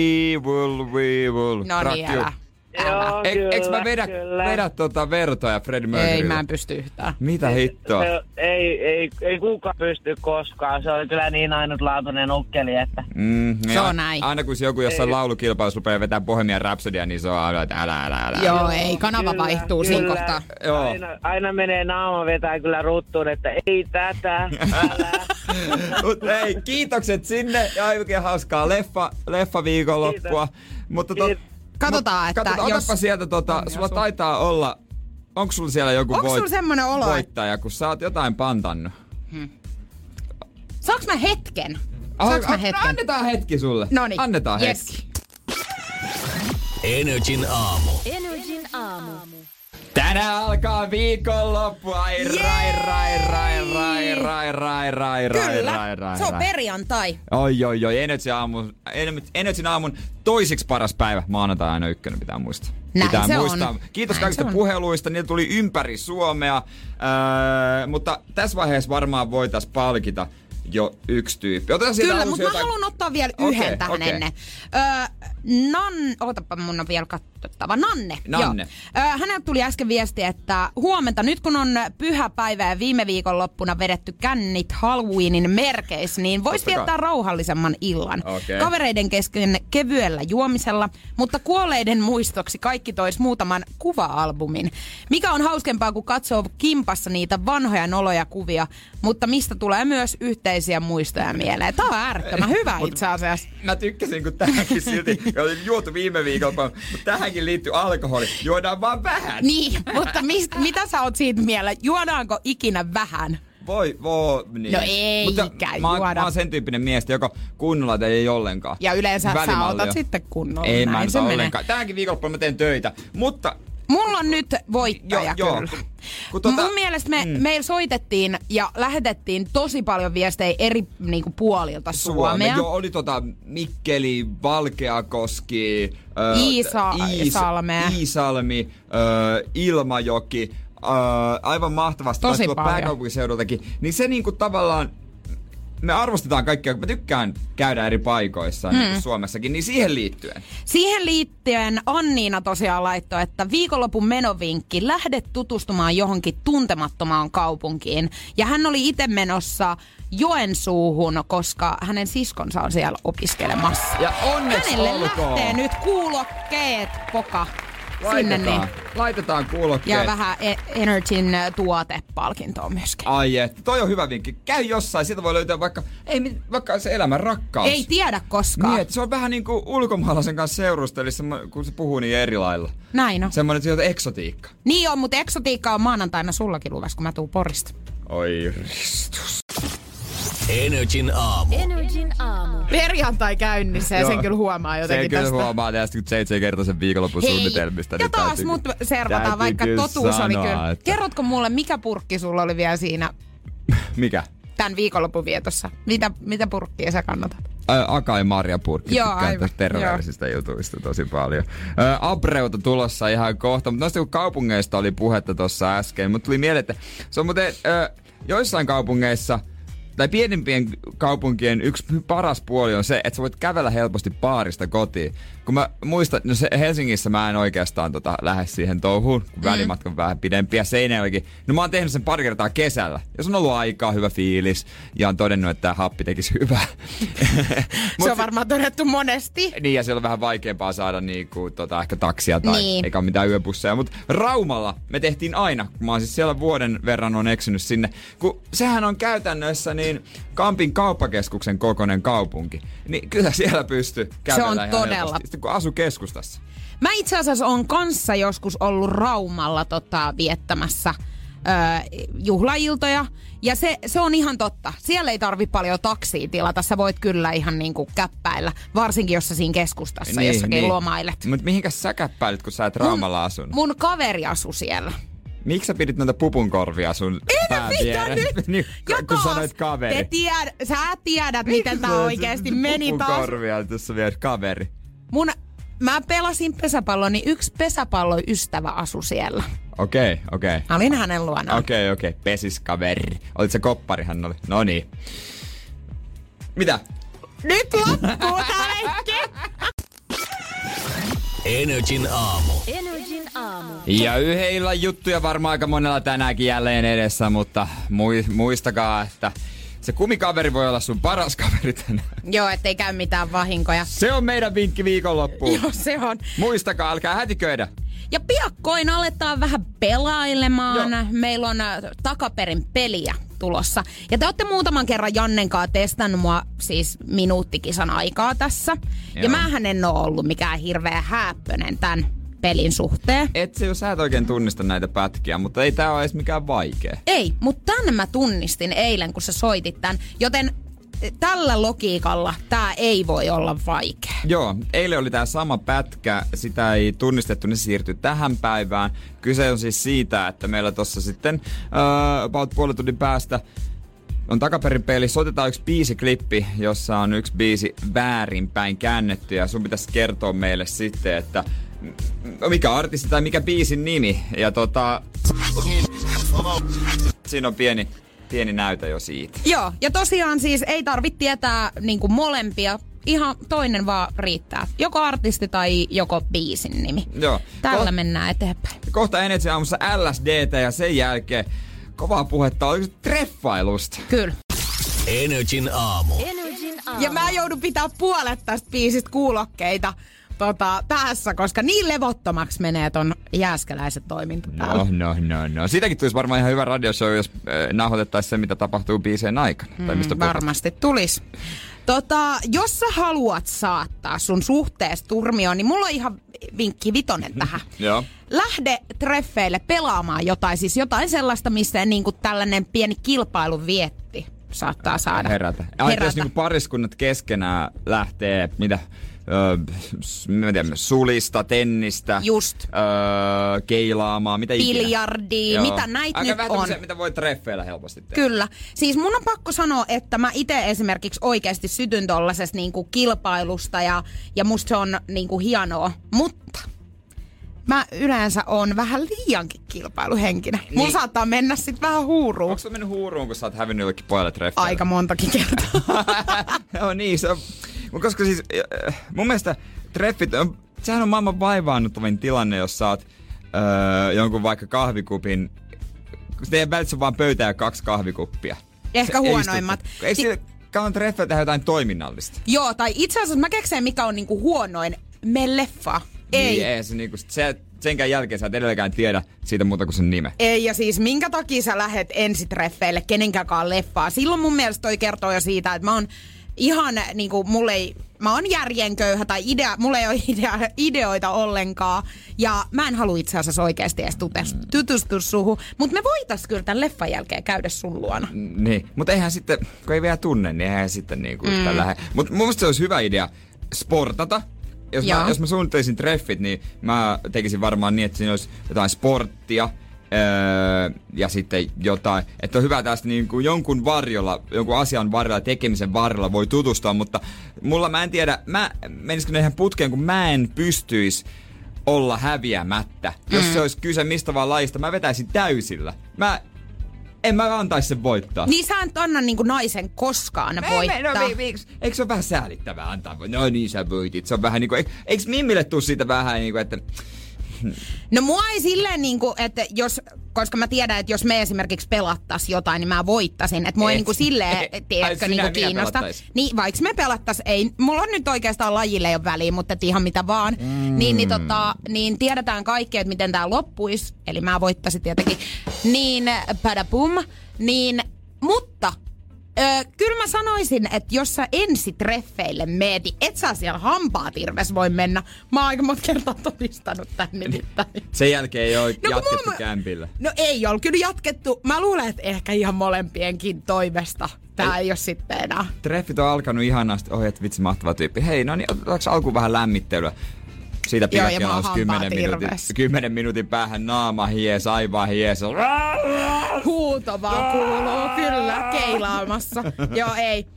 [SPEAKER 5] will, we will.
[SPEAKER 6] No niin, älä.
[SPEAKER 10] Kyllä,
[SPEAKER 5] eikö mä vedä,
[SPEAKER 10] kyllä.
[SPEAKER 5] vedä tota vertoja Freddie Mercurylla?
[SPEAKER 6] Ei, mä en pysty yhtään.
[SPEAKER 5] Mitä hittoa?
[SPEAKER 10] Se, ei, ei, ei kukaan pysty koskaan. Se oli kyllä niin ainutlaatuinen ukkeli, että...
[SPEAKER 5] Mm,
[SPEAKER 6] Se on näin.
[SPEAKER 5] Aina kun joku jossain laulukilpailussa rupeaa vetää Bohemian Rhapsodia, niin se on aina, että älä, älä, älä.
[SPEAKER 6] Joo, ei, kanava
[SPEAKER 10] Kyllä,
[SPEAKER 6] vaihtuu
[SPEAKER 10] kyllä.
[SPEAKER 6] siinä kohtaa.
[SPEAKER 5] Joo.
[SPEAKER 10] Aina, aina menee naama vetää kyllä ruttuun, että ei tätä, älä. *laughs*
[SPEAKER 5] Mut hei, kiitokset sinne ja oikein hauskaa leffa, leffa viikonloppua. Mutta to,
[SPEAKER 10] Kiitos.
[SPEAKER 6] Katsotaan, että
[SPEAKER 5] katsotaan,
[SPEAKER 6] jos...
[SPEAKER 5] otapa sieltä tota,
[SPEAKER 6] Onni
[SPEAKER 5] sulla
[SPEAKER 6] asuu.
[SPEAKER 5] taitaa olla, onko sulla siellä joku
[SPEAKER 6] Onks
[SPEAKER 5] voit,
[SPEAKER 6] sulla semmonen olo,
[SPEAKER 5] voittaja, kun sä oot jotain pantannut?
[SPEAKER 6] Saanko mä hetken? Saanko mä hetken?
[SPEAKER 5] Annetaan hetki sulle.
[SPEAKER 6] Noniin.
[SPEAKER 5] Annetaan
[SPEAKER 6] Yes.
[SPEAKER 5] hetki.
[SPEAKER 3] Energin aamu.
[SPEAKER 4] Energin aamu.
[SPEAKER 5] Tänään alkaa viikonloppu. Ai rai, rai, rai, rai, rai, rai, rai, rai,
[SPEAKER 6] Kyllä,
[SPEAKER 5] rai, rai,
[SPEAKER 6] se on
[SPEAKER 5] rai.
[SPEAKER 6] perjantai.
[SPEAKER 5] Oi, oi, oi. Energy aamun, Energyn aamun toisiksi paras päivä. Maanantai aina ykkönen pitää muistaa.
[SPEAKER 6] Näin
[SPEAKER 5] pitää
[SPEAKER 6] se on.
[SPEAKER 5] muistaa. Kiitos
[SPEAKER 6] Näin
[SPEAKER 5] kaikista
[SPEAKER 6] on.
[SPEAKER 5] puheluista. Niitä tuli ympäri Suomea. Öö, mutta tässä vaiheessa varmaan voitais palkita jo yksi tyyppi. Otetaan sieltä
[SPEAKER 6] Kyllä, mutta mä
[SPEAKER 5] jotain-
[SPEAKER 6] haluan ottaa vielä yhden tähän
[SPEAKER 5] okei.
[SPEAKER 6] ennen. Öö, Nan, ootapa mun on vielä katsottava. Nanne.
[SPEAKER 5] Nanne.
[SPEAKER 6] Joo. Öö, häneltä tuli äsken viesti, että huomenta, nyt kun on pyhä päivä ja viime viikon loppuna vedetty kännit Halloweenin merkeissä, niin voisi viettää rauhallisemman illan.
[SPEAKER 5] Okei.
[SPEAKER 6] Kavereiden kesken kevyellä juomisella, mutta kuolleiden muistoksi kaikki tois muutaman kuva-albumin. Mikä on hauskempaa, kun katsoo kimpassa niitä vanhoja noloja kuvia, mutta mistä tulee myös yhteisiä muistoja mieleen. Tämä on äärettömän hyvä itse asiassa.
[SPEAKER 5] Mä tykkäsin, kun tähänkin silti, *laughs* oli juotu viime viikolla, mutta tähänkin liittyy alkoholi. Juodaan vaan vähän.
[SPEAKER 6] Niin, mutta mist, mitä sä oot siitä mielellä? Juodaanko ikinä vähän?
[SPEAKER 5] Voi, voi, niin.
[SPEAKER 6] No eikä
[SPEAKER 5] Mutta mä, oon-
[SPEAKER 6] juoda.
[SPEAKER 5] mä oon sen tyyppinen mies, joka kunnolla tai ei ollenkaan.
[SPEAKER 6] Ja yleensä sä
[SPEAKER 5] Välimallia.
[SPEAKER 6] otat sitten kunnolla.
[SPEAKER 5] Ei mä
[SPEAKER 6] Näin
[SPEAKER 5] en ota
[SPEAKER 6] menee.
[SPEAKER 5] ollenkaan. Tähänkin viikonloppuna mä teen töitä. Mutta
[SPEAKER 6] Mulla on nyt voittaja
[SPEAKER 5] joo.
[SPEAKER 6] kyllä.
[SPEAKER 5] Kun tota-
[SPEAKER 6] Mun mielestä me,
[SPEAKER 5] Mm.
[SPEAKER 6] meillä soitettiin ja lähetettiin tosi paljon viestejä eri niinku, puolilta Suomea.
[SPEAKER 5] Joo, oli tota Mikkeli, Valkeakoski, ö,
[SPEAKER 6] Iisa- Salme.
[SPEAKER 5] Iisalmi, ö, Ilmajoki, ö, aivan mahtavasti.
[SPEAKER 6] Tosi paljon.
[SPEAKER 5] pääkaupunkiseudultakin. Niin se niinku tavallaan, me arvostetaan kaikkea, mä tykkään käydä eri paikoissa mm. niin kuin Suomessakin, niin siihen liittyen.
[SPEAKER 6] Siihen liittyen Anniina tosiaan laittoi, että viikonlopun menovinkki, lähde tutustumaan johonkin tuntemattomaan kaupunkiin. Ja hän oli itse menossa Joensuuhun, koska hänen siskonsa on siellä opiskelemassa.
[SPEAKER 5] Ja onneksi
[SPEAKER 6] Hänelle
[SPEAKER 5] olkoon.
[SPEAKER 6] lähtee nyt kuulokkeet, poka, sinne niin.
[SPEAKER 5] Laitetaan, laitetaan kuulokkeet.
[SPEAKER 6] Ja vähän e- Energyn tuotepalkintoa myöskin.
[SPEAKER 5] Ai et, toi on hyvä vinkki. Käy jossain, sieltä voi löytää vaikka, ei, vaikka se elämän rakkaus.
[SPEAKER 6] Ei tiedä koskaan.
[SPEAKER 5] Niin, että se on vähän niin kuin ulkomaalaisen kanssa seurustelissa, kun se puhuu niin eri lailla.
[SPEAKER 6] Näin on.
[SPEAKER 5] Semmoinen sieltä eksotiikka.
[SPEAKER 6] Niin on, mutta eksotiikka on maanantaina sullakin luvassa, kun mä tuun Porista.
[SPEAKER 5] Oi ristus.
[SPEAKER 3] Energin aamu.
[SPEAKER 4] Energin aamu.
[SPEAKER 6] Perjantai käynnissä ja sen kyllä huomaa jotenkin
[SPEAKER 5] Sen kyllä
[SPEAKER 6] tästä.
[SPEAKER 5] huomaa tästä seitsemän kertaisen viikonlopun
[SPEAKER 6] Hei,
[SPEAKER 5] suunnitelmista.
[SPEAKER 6] ja
[SPEAKER 5] niin
[SPEAKER 6] taas
[SPEAKER 5] täytyy-
[SPEAKER 6] mut servataan, vaikka totuus oli
[SPEAKER 5] sanoa,
[SPEAKER 6] kyllä.
[SPEAKER 5] Että...
[SPEAKER 6] Kerrotko mulle, mikä purkki sulla oli vielä siinä *laughs*
[SPEAKER 5] Mikä?
[SPEAKER 6] tämän viikonlopun vietossa? Mitä, mitä purkkia sä kannatat?
[SPEAKER 5] Akai Marja Purkki. Tästä terveellisistä jutuista tosi paljon. Ä, Abreuta tulossa ihan kohta, mutta noista kun kaupungeista oli puhetta tuossa äsken, mutta tuli mieleen, että se on muuten ä, joissain kaupungeissa tai pienimpien kaupunkien yksi paras puoli on se, että sä voit kävellä helposti baarista kotiin. Kun mä muistan, no se Helsingissä mä en oikeastaan tota, lähde siihen touhuun, kun
[SPEAKER 6] Mm.
[SPEAKER 5] välimatka on vähän pidempi ja Seinäjoki. No mä oon tehnyt sen pari kertaa kesällä. Jos on ollut aikaa, hyvä fiilis ja on todennut, että tämä happi tekisi hyvää. *laughs*
[SPEAKER 6] se on varmaan todettu monesti.
[SPEAKER 5] Niin, ja siellä on vähän vaikeampaa saada niinku, tota, ehkä taksia tai
[SPEAKER 6] Niin.
[SPEAKER 5] eikä ole mitään yöbusseja. Mutta Raumalla me tehtiin aina, kun mä oon siis siellä vuoden verran on eksynyt sinne. Kun sehän on käytännössä niin Kampin kauppakeskuksen kokoinen kaupunki. Niin kyllä siellä pystyy kävellä
[SPEAKER 6] on
[SPEAKER 5] ihan
[SPEAKER 6] todella-
[SPEAKER 5] helposti, Sitten kun asu keskustassa.
[SPEAKER 6] Mä itse asiassa on kanssa joskus ollut Raumalla tota, viettämässä öö, juhlailtoja. Ja se, se on ihan totta. Siellä ei tarvi paljon taksia tilata. Sä voit kyllä ihan niinku käppäillä. Varsinkin jos sä siinä keskustassa niin, jossakin niin. lomailet.
[SPEAKER 5] Mutta mihinkäs sä käppäilit, kun sä et Raumalla asunut?
[SPEAKER 6] Mun kaveri asui siellä.
[SPEAKER 5] Miksi sä pidit noita pupunkorvia sun pään
[SPEAKER 6] nyt? *laughs*
[SPEAKER 5] niin, kun
[SPEAKER 6] taas,
[SPEAKER 5] sanoit kaveri.
[SPEAKER 6] Te tiedät, sä tiedät, miten tää oikeesti meni taas.
[SPEAKER 5] Pupunkorvia tuossa vielä kaveri.
[SPEAKER 6] Mun, mä pelasin pesäpalloa, niin yksi pesäpalloystävä asui siellä.
[SPEAKER 5] Okei, okay, okei. Okay.
[SPEAKER 6] Olin hänen luonaan.
[SPEAKER 5] Okei, okei. Okay. Pesiskaveri. Olit se koppari hän oli. No niin. Mitä?
[SPEAKER 6] Nyt loppuu tää leikki!
[SPEAKER 3] Energin aamu.
[SPEAKER 4] Energin aamu.
[SPEAKER 5] Ja yhden illan juttuja varmaan aika monella tänäänkin jälleen edessä, mutta mui- muistakaa, että se kumikaveri voi olla sun paras kaveri tänään.
[SPEAKER 6] Joo, ettei käy mitään vahinkoja.
[SPEAKER 5] Se on meidän vinkki viikonloppuun. *laughs*
[SPEAKER 6] Joo, se on.
[SPEAKER 5] Muistakaa, älkää hätiköidä.
[SPEAKER 6] Ja piakkoin aletaan vähän pelailemaan.
[SPEAKER 5] Joo.
[SPEAKER 6] Meillä on äh, takaperin peliä tulossa. Ja te olette muutaman kerran Jannenkaa testannut mua siis minuuttikisan aikaa tässä.
[SPEAKER 5] Joo.
[SPEAKER 6] Ja mähän en ole ollut mikään hirveä häppönen tämän pelin suhteen.
[SPEAKER 5] Et se, jos sä et oikein tunnista näitä pätkiä, mutta ei tää ole edes mikään vaikea.
[SPEAKER 6] Ei, mutta tän mä tunnistin eilen, kun sä soitit tän. Joten eh, tällä logiikalla tää ei voi olla vaikea.
[SPEAKER 5] Joo, eilen oli tämä sama pätkä, sitä ei tunnistettu, ne siirtyi tähän päivään. Kyse on siis siitä, että meillä tuossa sitten uh, about puolen tunnin päästä on takaperin peli, soitetaan yksi biisiklippi, jossa on yksi biisi väärinpäin käännetty ja sun pitäisi kertoa meille sitten, että mikä artisti tai mikä biisin nimi. Ja tota, siinä on pieni, pieni näytä jo siitä.
[SPEAKER 6] Joo, ja tosiaan siis ei tarvitse tietää niin molempia. Ihan toinen vaan riittää. Joko artisti tai joko biisin nimi.
[SPEAKER 5] Joo.
[SPEAKER 6] Tällä
[SPEAKER 5] Ko-
[SPEAKER 6] mennään eteenpäin.
[SPEAKER 5] kohta Energy aamussa LSDtä ja sen jälkeen kovaa puhetta oliko se treffailusta.
[SPEAKER 6] Kyllä.
[SPEAKER 3] Energin aamu.
[SPEAKER 4] Energin aamu.
[SPEAKER 6] Ja mä joudun pitää puolet tästä biisistä kuulokkeita tota, päässä, koska niin levottomaksi menee ton jääskeläiset toiminta täällä.
[SPEAKER 5] No, no, no, no. Siitäkin tulisi varmaan ihan hyvä radioshow, jos äh, nauhoitettaisiin se, mitä tapahtuu biiseen aikana. tai mistä
[SPEAKER 6] Mm, varmasti tulis. Tota, jos sä haluat saattaa sun suhteessa turmioon, niin mulla on ihan vinkki vitonen *laughs* tähän.
[SPEAKER 5] Joo.
[SPEAKER 6] Lähde treffeille pelaamaan jotain, siis jotain sellaista, missä niin kuin tällainen pieni kilpailun vietti saattaa saada.
[SPEAKER 5] Herätä. Ai, että jos niinku pariskunnat keskenään lähtee, mitä, öö, sulista, tennistä,
[SPEAKER 6] Just.
[SPEAKER 5] öö, keilaamaan, mitä.
[SPEAKER 6] Biljardia, mitä näitä
[SPEAKER 5] Aika
[SPEAKER 6] nyt
[SPEAKER 5] vähän
[SPEAKER 6] on.
[SPEAKER 5] mitä voi treffeillä helposti tehdä.
[SPEAKER 6] Kyllä. Siis mun on pakko sanoa, että mä itse esimerkiksi oikeasti sytyn tollasesta niinku kilpailusta ja, ja musta se on niinku hienoa. Mutta mä yleensä on vähän liiankin kilpailuhenkinen. Niin. Mulla saattaa mennä sit vähän huuruun.
[SPEAKER 5] Onko se mennyt huuruun, kun sä oot hävinnyt jollekin pojalle treffeille?
[SPEAKER 6] Aika montakin kertaa.
[SPEAKER 5] Joo *laughs* niin, se on, koska siis äh, mun mielestä treffit, on, sehän on maailman vaivaannuttavin tilanne, jos sä oot öö, jonkun vaikka kahvikupin, teidän välissä on vaan pöytä ja kaksi kahvikuppia.
[SPEAKER 6] Ehkä huonoimmat.
[SPEAKER 5] Eikö
[SPEAKER 6] Si-
[SPEAKER 5] sille kannata treffeillä tehdä jotain toiminnallista?
[SPEAKER 6] Joo, tai itse asiassa mä keksin, mikä on niinku huonoin. Me leffa. Ei.
[SPEAKER 5] Niin, ei se niinku, se, senkään jälkeen sä et edelläkään tiedä siitä muuta kuin sen nime.
[SPEAKER 6] Ei, ja siis minkä takia sä lähet ensitreffeille kenenkään leffaa? Silloin mun mielestä toi kertoo jo siitä, että mä oon ihan niinku, mulle ei, mä oon järjenköyhä tai idea, mulla ei ole idea, ideoita ollenkaan. Ja mä en halua itse asiassa oikeasti edes tutus, tutustua suhun. Mutta me voitais kyllä tämän leffan jälkeen käydä sun luona.
[SPEAKER 5] Niin, mutta eihän sitten, kun ei vielä tunne, niin eihän sitten niinku mm. Mutta mun mielestä se olisi hyvä idea sportata. Jos mä, jos mä suunnittelisin treffit, niin mä tekisin varmaan niin, että siinä olisi jotain sporttia, Öö, ja sitten jotain, että on hyvä tästä niin kuin jonkun varjolla, jonkun asian varjolla, tekemisen varjolla voi tutustua, mutta mulla mä en tiedä, mä menisikö ihan putkeen, kun mä en pystyisi olla häviämättä. Jos
[SPEAKER 6] Mm.
[SPEAKER 5] se olisi kyse mistä vaan lajista, mä vetäisin täysillä. Mä en mä antaisi sen voittaa.
[SPEAKER 6] Niin sä et anna niinku naisen koskaan voittaa.
[SPEAKER 5] Ei, me, no, mi, mi, eikö se ole vähän säälittävää antaa? No niin, sä voitit. Se on vähän niinku, eikö, eikö Mimmille tuu siitä vähän niinku, että
[SPEAKER 6] No mua ei silleen niinku, että jos, koska mä tiedän, että jos me esimerkiksi pelattais jotain, niin mä voittasin. Että mua ei
[SPEAKER 5] Et.
[SPEAKER 6] niinku silleen, *laughs* tiedätkö, niinku
[SPEAKER 5] ja minä
[SPEAKER 6] kiinnosta. Niin, vaikka me pelattais, ei, mulla on nyt oikeastaan lajille jo väliä, mutta et ihan mitä vaan. Mm. Niin, niin, tota, niin tiedetään kaikki, että miten tää loppuisi. Eli mä voittasin tietenkin. Niin, padapum. Niin, mutta Öö, kyllä mä sanoisin, että jos sä ensi treffeille meet, niin et sä siellä hampaat irves voi mennä. Mä oon aika monta kertaa todistanut tän nimittäin.
[SPEAKER 5] sen jälkeen ei ole
[SPEAKER 6] kun
[SPEAKER 5] jatkettu
[SPEAKER 6] mulla-
[SPEAKER 5] kämpillä.
[SPEAKER 6] No ei ole kyllä jatkettu. Mä luulen, että ehkä ihan molempienkin toivesta. Tää ei, ei ole sitten enää.
[SPEAKER 5] Treffit on alkanut ihanasti. Oi, että vitsi, mahtava tyyppi. Hei, no niin, otetaanko alkuun vähän lämmittelyä? Siitä
[SPEAKER 6] on hampaat
[SPEAKER 5] 10 minuutin,
[SPEAKER 6] irvessä.
[SPEAKER 5] 10 minuutin päähän naama hies, aivan hies.
[SPEAKER 6] Huuto vaan kuuluu kyllä keilaamassa. Joo, ei.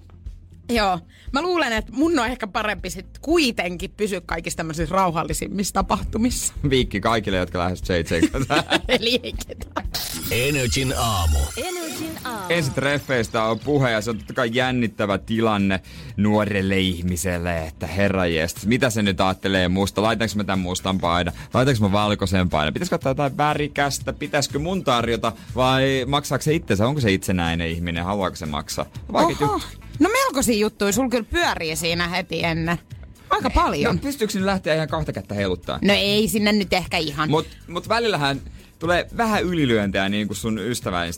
[SPEAKER 6] Joo. Mä luulen, että mun on ehkä parempi sit kuitenkin pysyä kaikissa tämmöisissä rauhallisimmissa tapahtumissa. *laughs*
[SPEAKER 5] Viikki kaikille, jotka lähes JJ kanssa. *laughs*
[SPEAKER 6] Eli ei ketään.
[SPEAKER 3] Energin aamu.
[SPEAKER 4] Energin aamu.
[SPEAKER 5] Ensi treffeistä on puhe ja se on totta kai jännittävä tilanne nuorelle ihmiselle, että herra jestas, mitä se nyt ajattelee musta, laitanko mä tämän mustan paidan, laitanko mä valkoisen paidan, pitäisikö ottaa jotain värikästä, pitäisikö mun tarjota vai maksaako se itsensä, onko se itsenäinen ihminen, haluaako se maksaa?
[SPEAKER 6] Oho.
[SPEAKER 5] juttu.
[SPEAKER 6] No melkoisia juttuja, sul kyllä pyörii siinä heti ennen. Aika paljon.
[SPEAKER 5] No, pystyykö sinne lähteä ihan kahta kättä heiluttaa?
[SPEAKER 6] No ei sinne nyt ehkä ihan.
[SPEAKER 5] Mut, mut välillähän tulee vähän ylilyöntejä niin kuin sun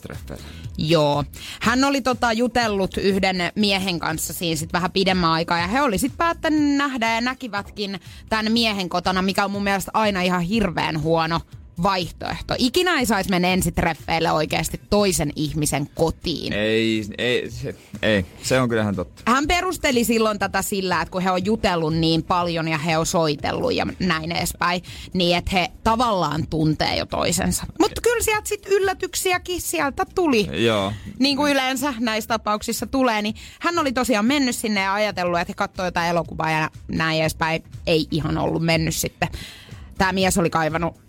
[SPEAKER 5] treffeillä.
[SPEAKER 6] Joo. Hän oli tota jutellut yhden miehen kanssa siinä sit vähän pidemmän aikaa ja he oli sit päättänyt nähdä ja näkivätkin tämän miehen kotona, mikä on mun mielestä aina ihan hirveän huono vaihtoehto. Ikinä ei saisi mennä ensitreffeille oikeasti toisen ihmisen kotiin.
[SPEAKER 5] Ei, ei, se, ei, se on kyllähän totta.
[SPEAKER 6] Hän perusteli silloin tätä sillä, että kun he on jutellut niin paljon ja he on soitellut ja näin edespäin, niin että he tavallaan tuntee jo toisensa. Mutta kyllä sieltä sitten yllätyksiäkin sieltä tuli.
[SPEAKER 5] Joo.
[SPEAKER 6] Niin kuin yleensä näissä tapauksissa tulee, niin hän oli tosiaan mennyt sinne ja ajatellut, että he katsoi jotain elokuvaa ja näin edespäin. Ei ihan ollut mennyt sitten. Tämä mies oli kaivannut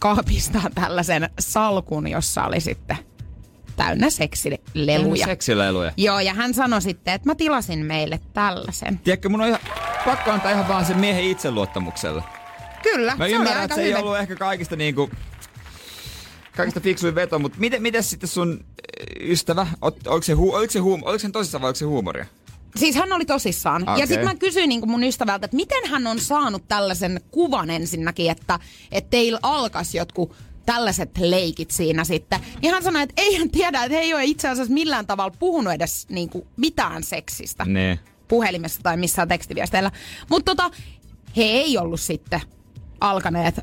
[SPEAKER 6] kaapista tällaisen salkun, jossa oli sitten täynnä seksileluja.
[SPEAKER 5] Seksileluja.
[SPEAKER 6] Joo, ja hän sanoi sitten, että mä tilasin meille tällaisen.
[SPEAKER 5] Tiedätkö, mun on ihan pakko antaa ihan vaan sen miehen itseluottamukselle.
[SPEAKER 6] Kyllä,
[SPEAKER 5] Mä
[SPEAKER 6] se
[SPEAKER 5] ymmärrän, että se ei
[SPEAKER 6] hyvä.
[SPEAKER 5] ollut ehkä kaikista niinku, kaikista fiksuin veto, mutta miten, miten sitten sun ystävä, oliko se, hu, oliko se, huum, oliko se tosissaan vai oliko se huumoria?
[SPEAKER 6] Siis hän oli tosissaan. Okay. Ja sitten mä kysyin niin mun ystävältä, että miten hän on saanut tällaisen kuvan ensinnäkin, että, että teillä alkaisi jotkut tällaiset leikit siinä sitten. Niin hän sanoi, että ei hän tiedä, että he ei ole itse asiassa millään tavalla puhunut edes niin kuin mitään seksistä
[SPEAKER 5] Nee.
[SPEAKER 6] puhelimessa tai missään tekstiviesteillä. Mutta tota, he ei ollut sitten alkaneet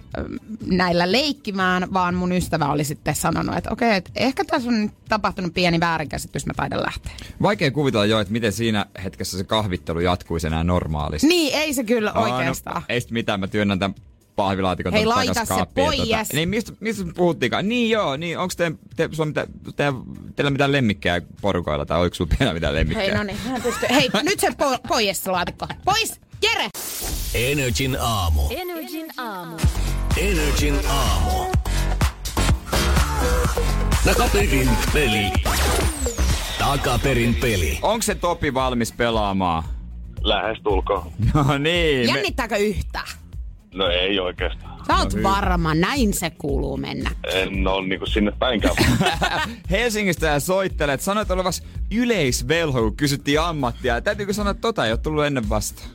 [SPEAKER 6] näillä leikkimään, vaan mun ystävä oli sitten sanonut, että okei, että ehkä tässä on tapahtunut pieni väärinkäsitys, mä taidan lähteä.
[SPEAKER 5] Vaikea kuvitella jo, että miten siinä hetkessä se kahvittelu jatkuisi enää normaalisti.
[SPEAKER 6] Niin, ei se kyllä
[SPEAKER 5] Aa,
[SPEAKER 6] oikeastaan.
[SPEAKER 5] No, ei sit mitään, mä työnnän tämän pahvilaatikon
[SPEAKER 6] Hei, laita se
[SPEAKER 5] ja
[SPEAKER 6] pois.
[SPEAKER 5] Tota, niin mistä, mistä puhuttiinkaan? Niin joo, niin onko te, te, sulla mitä, te, teillä mitään lemmikkejä porukoilla tai oliko sulla vielä mitään lemmikkejä?
[SPEAKER 6] Hei, no niin, pysty. Hei, nyt se po- pois se laatikko. Pois! Jere!
[SPEAKER 3] Energin aamu.
[SPEAKER 4] Energin aamu.
[SPEAKER 3] Energin aamu. Takaperin peli. Takaperin peli.
[SPEAKER 5] Onko se Topi valmis pelaamaan?
[SPEAKER 9] Lähestulkoon.
[SPEAKER 5] No niin. Me,
[SPEAKER 6] Jännittääkö yhtään?
[SPEAKER 9] No ei oikeastaan.
[SPEAKER 6] Sä oot varma, näin se kuuluu mennä.
[SPEAKER 9] En ole niinku sinne päinkään. *laughs*
[SPEAKER 5] Helsingistä ja soittelet. Sanoit olevas yleisvelho, kun kysyttiin ammattia. Täytyykö sanoa, että tota ei ole tullut ennen vastaan?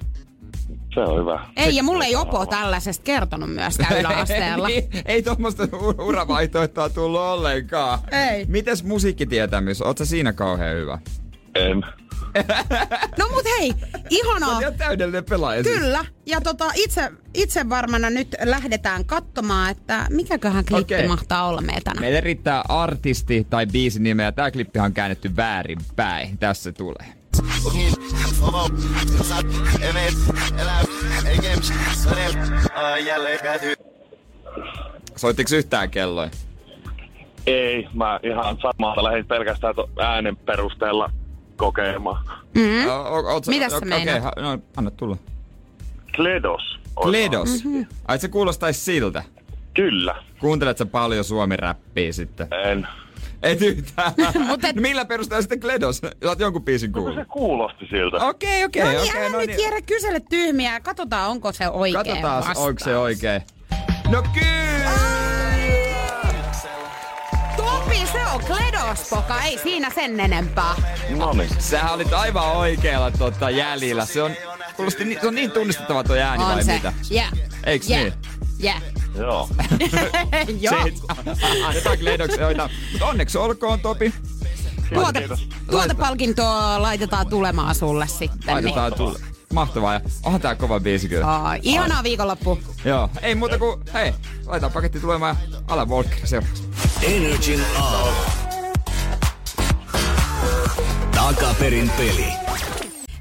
[SPEAKER 9] Se on hyvä.
[SPEAKER 6] Ei, ja mulle ei Opo tällaisesta kertonut myöskään yläasteella. *laughs*
[SPEAKER 5] Niin, ei tuommoista uravaihtoehtoa tullut ollenkaan.
[SPEAKER 6] Ei.
[SPEAKER 5] Mites musiikkitietämys? Oot sä siinä kauhean hyvä?
[SPEAKER 9] En.
[SPEAKER 6] No mut hei, ihanaa.
[SPEAKER 5] Ihan täydellinen pelaaja. siis.
[SPEAKER 6] Kyllä. Ja tota, itse, itse varmana nyt lähdetään katsomaan, että mikäköhän klippi
[SPEAKER 5] Okei.
[SPEAKER 6] mahtaa olla meillä tänään.
[SPEAKER 5] Meille riittää artisti tai biisin nimeä. ja Tää klippihan on käännetty väärinpäin. Tässä se tulee. Soittiko yhtään kelloin?
[SPEAKER 9] Ei, mä ihan samalta lähdin pelkästään äänen perusteella kokeilemaan.
[SPEAKER 6] Mm.
[SPEAKER 5] O- o- oot
[SPEAKER 6] Mitäs sä
[SPEAKER 5] okei,
[SPEAKER 6] meinaat?
[SPEAKER 5] ha- no, anna tulla.
[SPEAKER 9] Kledos.
[SPEAKER 5] Kledos.
[SPEAKER 6] Mhm.
[SPEAKER 5] Ai se kuulostais siltä.
[SPEAKER 9] Kyllä.
[SPEAKER 5] Kuuntelet sä paljon suomi-räppiä sitten?
[SPEAKER 9] En.
[SPEAKER 5] Et yhtään. *laughs*
[SPEAKER 6] Mut et-
[SPEAKER 5] No Millä perusteella sitten Kledos? Oot jonkun biisin
[SPEAKER 9] No
[SPEAKER 5] kuullut.
[SPEAKER 9] se kuulosti siltä.
[SPEAKER 5] Okei, okei,
[SPEAKER 6] No niin,
[SPEAKER 5] okei.
[SPEAKER 6] älä nyt Jere kysele tyhmiä katsotaan, onko se oikein
[SPEAKER 5] Katsotaan,
[SPEAKER 6] vastaus.
[SPEAKER 5] onko se oikein. No kyllä!
[SPEAKER 6] Topi, se on Kledospoka, ei siinä sen enempää.
[SPEAKER 9] No niin.
[SPEAKER 5] Sähän olit aivan oikealla tota, jäljellä. Se on, kuulosti, se on niin tunnistettava tuo ääni vai
[SPEAKER 6] on se.
[SPEAKER 5] mitä?
[SPEAKER 6] Yeah.
[SPEAKER 5] Eiks
[SPEAKER 6] yeah.
[SPEAKER 5] niin?
[SPEAKER 6] Yeah.
[SPEAKER 9] Joo. *laughs*
[SPEAKER 6] Joo.
[SPEAKER 5] Se, annetaan hoitaa. Mutta onneksi olkoon, Topi.
[SPEAKER 6] Tuote,
[SPEAKER 9] Kiitos.
[SPEAKER 6] tuotepalkintoa laitetaan tulemaan sulle sitten.
[SPEAKER 5] Laitetaan tulle. Mahtavaa. Ja onhan tää kova biisi kyllä.
[SPEAKER 6] Niin. Ai, ihanaa viikonloppu.
[SPEAKER 5] Joo. Ei muuta kuin, hei, laitetaan paketti tulemaan ja ala Volker seuraavaksi.
[SPEAKER 3] Energin aamu. Takaperin peli.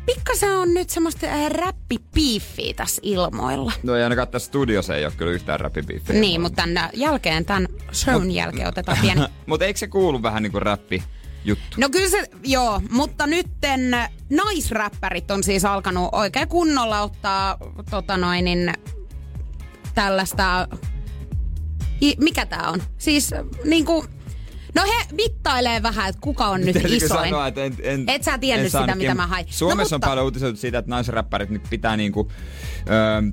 [SPEAKER 6] Pikkasen on nyt semmoista äh, räppipiiffiä tässä ilmoilla.
[SPEAKER 5] No ei ainakaan tässä studiossa ei ole kyllä yhtään räppibiiffejä.
[SPEAKER 6] Niin, mutta tämän jälkeen, tämän shown jälkeen otetaan pieni... *laughs*
[SPEAKER 5] Mutta eikö se kuulu vähän niinku räppi juttu?
[SPEAKER 6] No kyllä se, joo, mutta nytten naisräppärit on siis alkanut oikein kunnolla ottaa tota noin, niin, tällaista, i, mikä tää on? Siis niinku No he mittailee vähän, että kuka on nyt
[SPEAKER 5] Täytyykö
[SPEAKER 6] isoin.
[SPEAKER 5] Sanoa, että en, en,
[SPEAKER 6] Et sä tiennyt
[SPEAKER 5] en
[SPEAKER 6] sitä, mitä mä hain.
[SPEAKER 5] Suomessa
[SPEAKER 6] No,
[SPEAKER 5] on
[SPEAKER 6] mutta-
[SPEAKER 5] paljon uutisoitu siitä, että naisräppärit nyt pitää niinku, ö,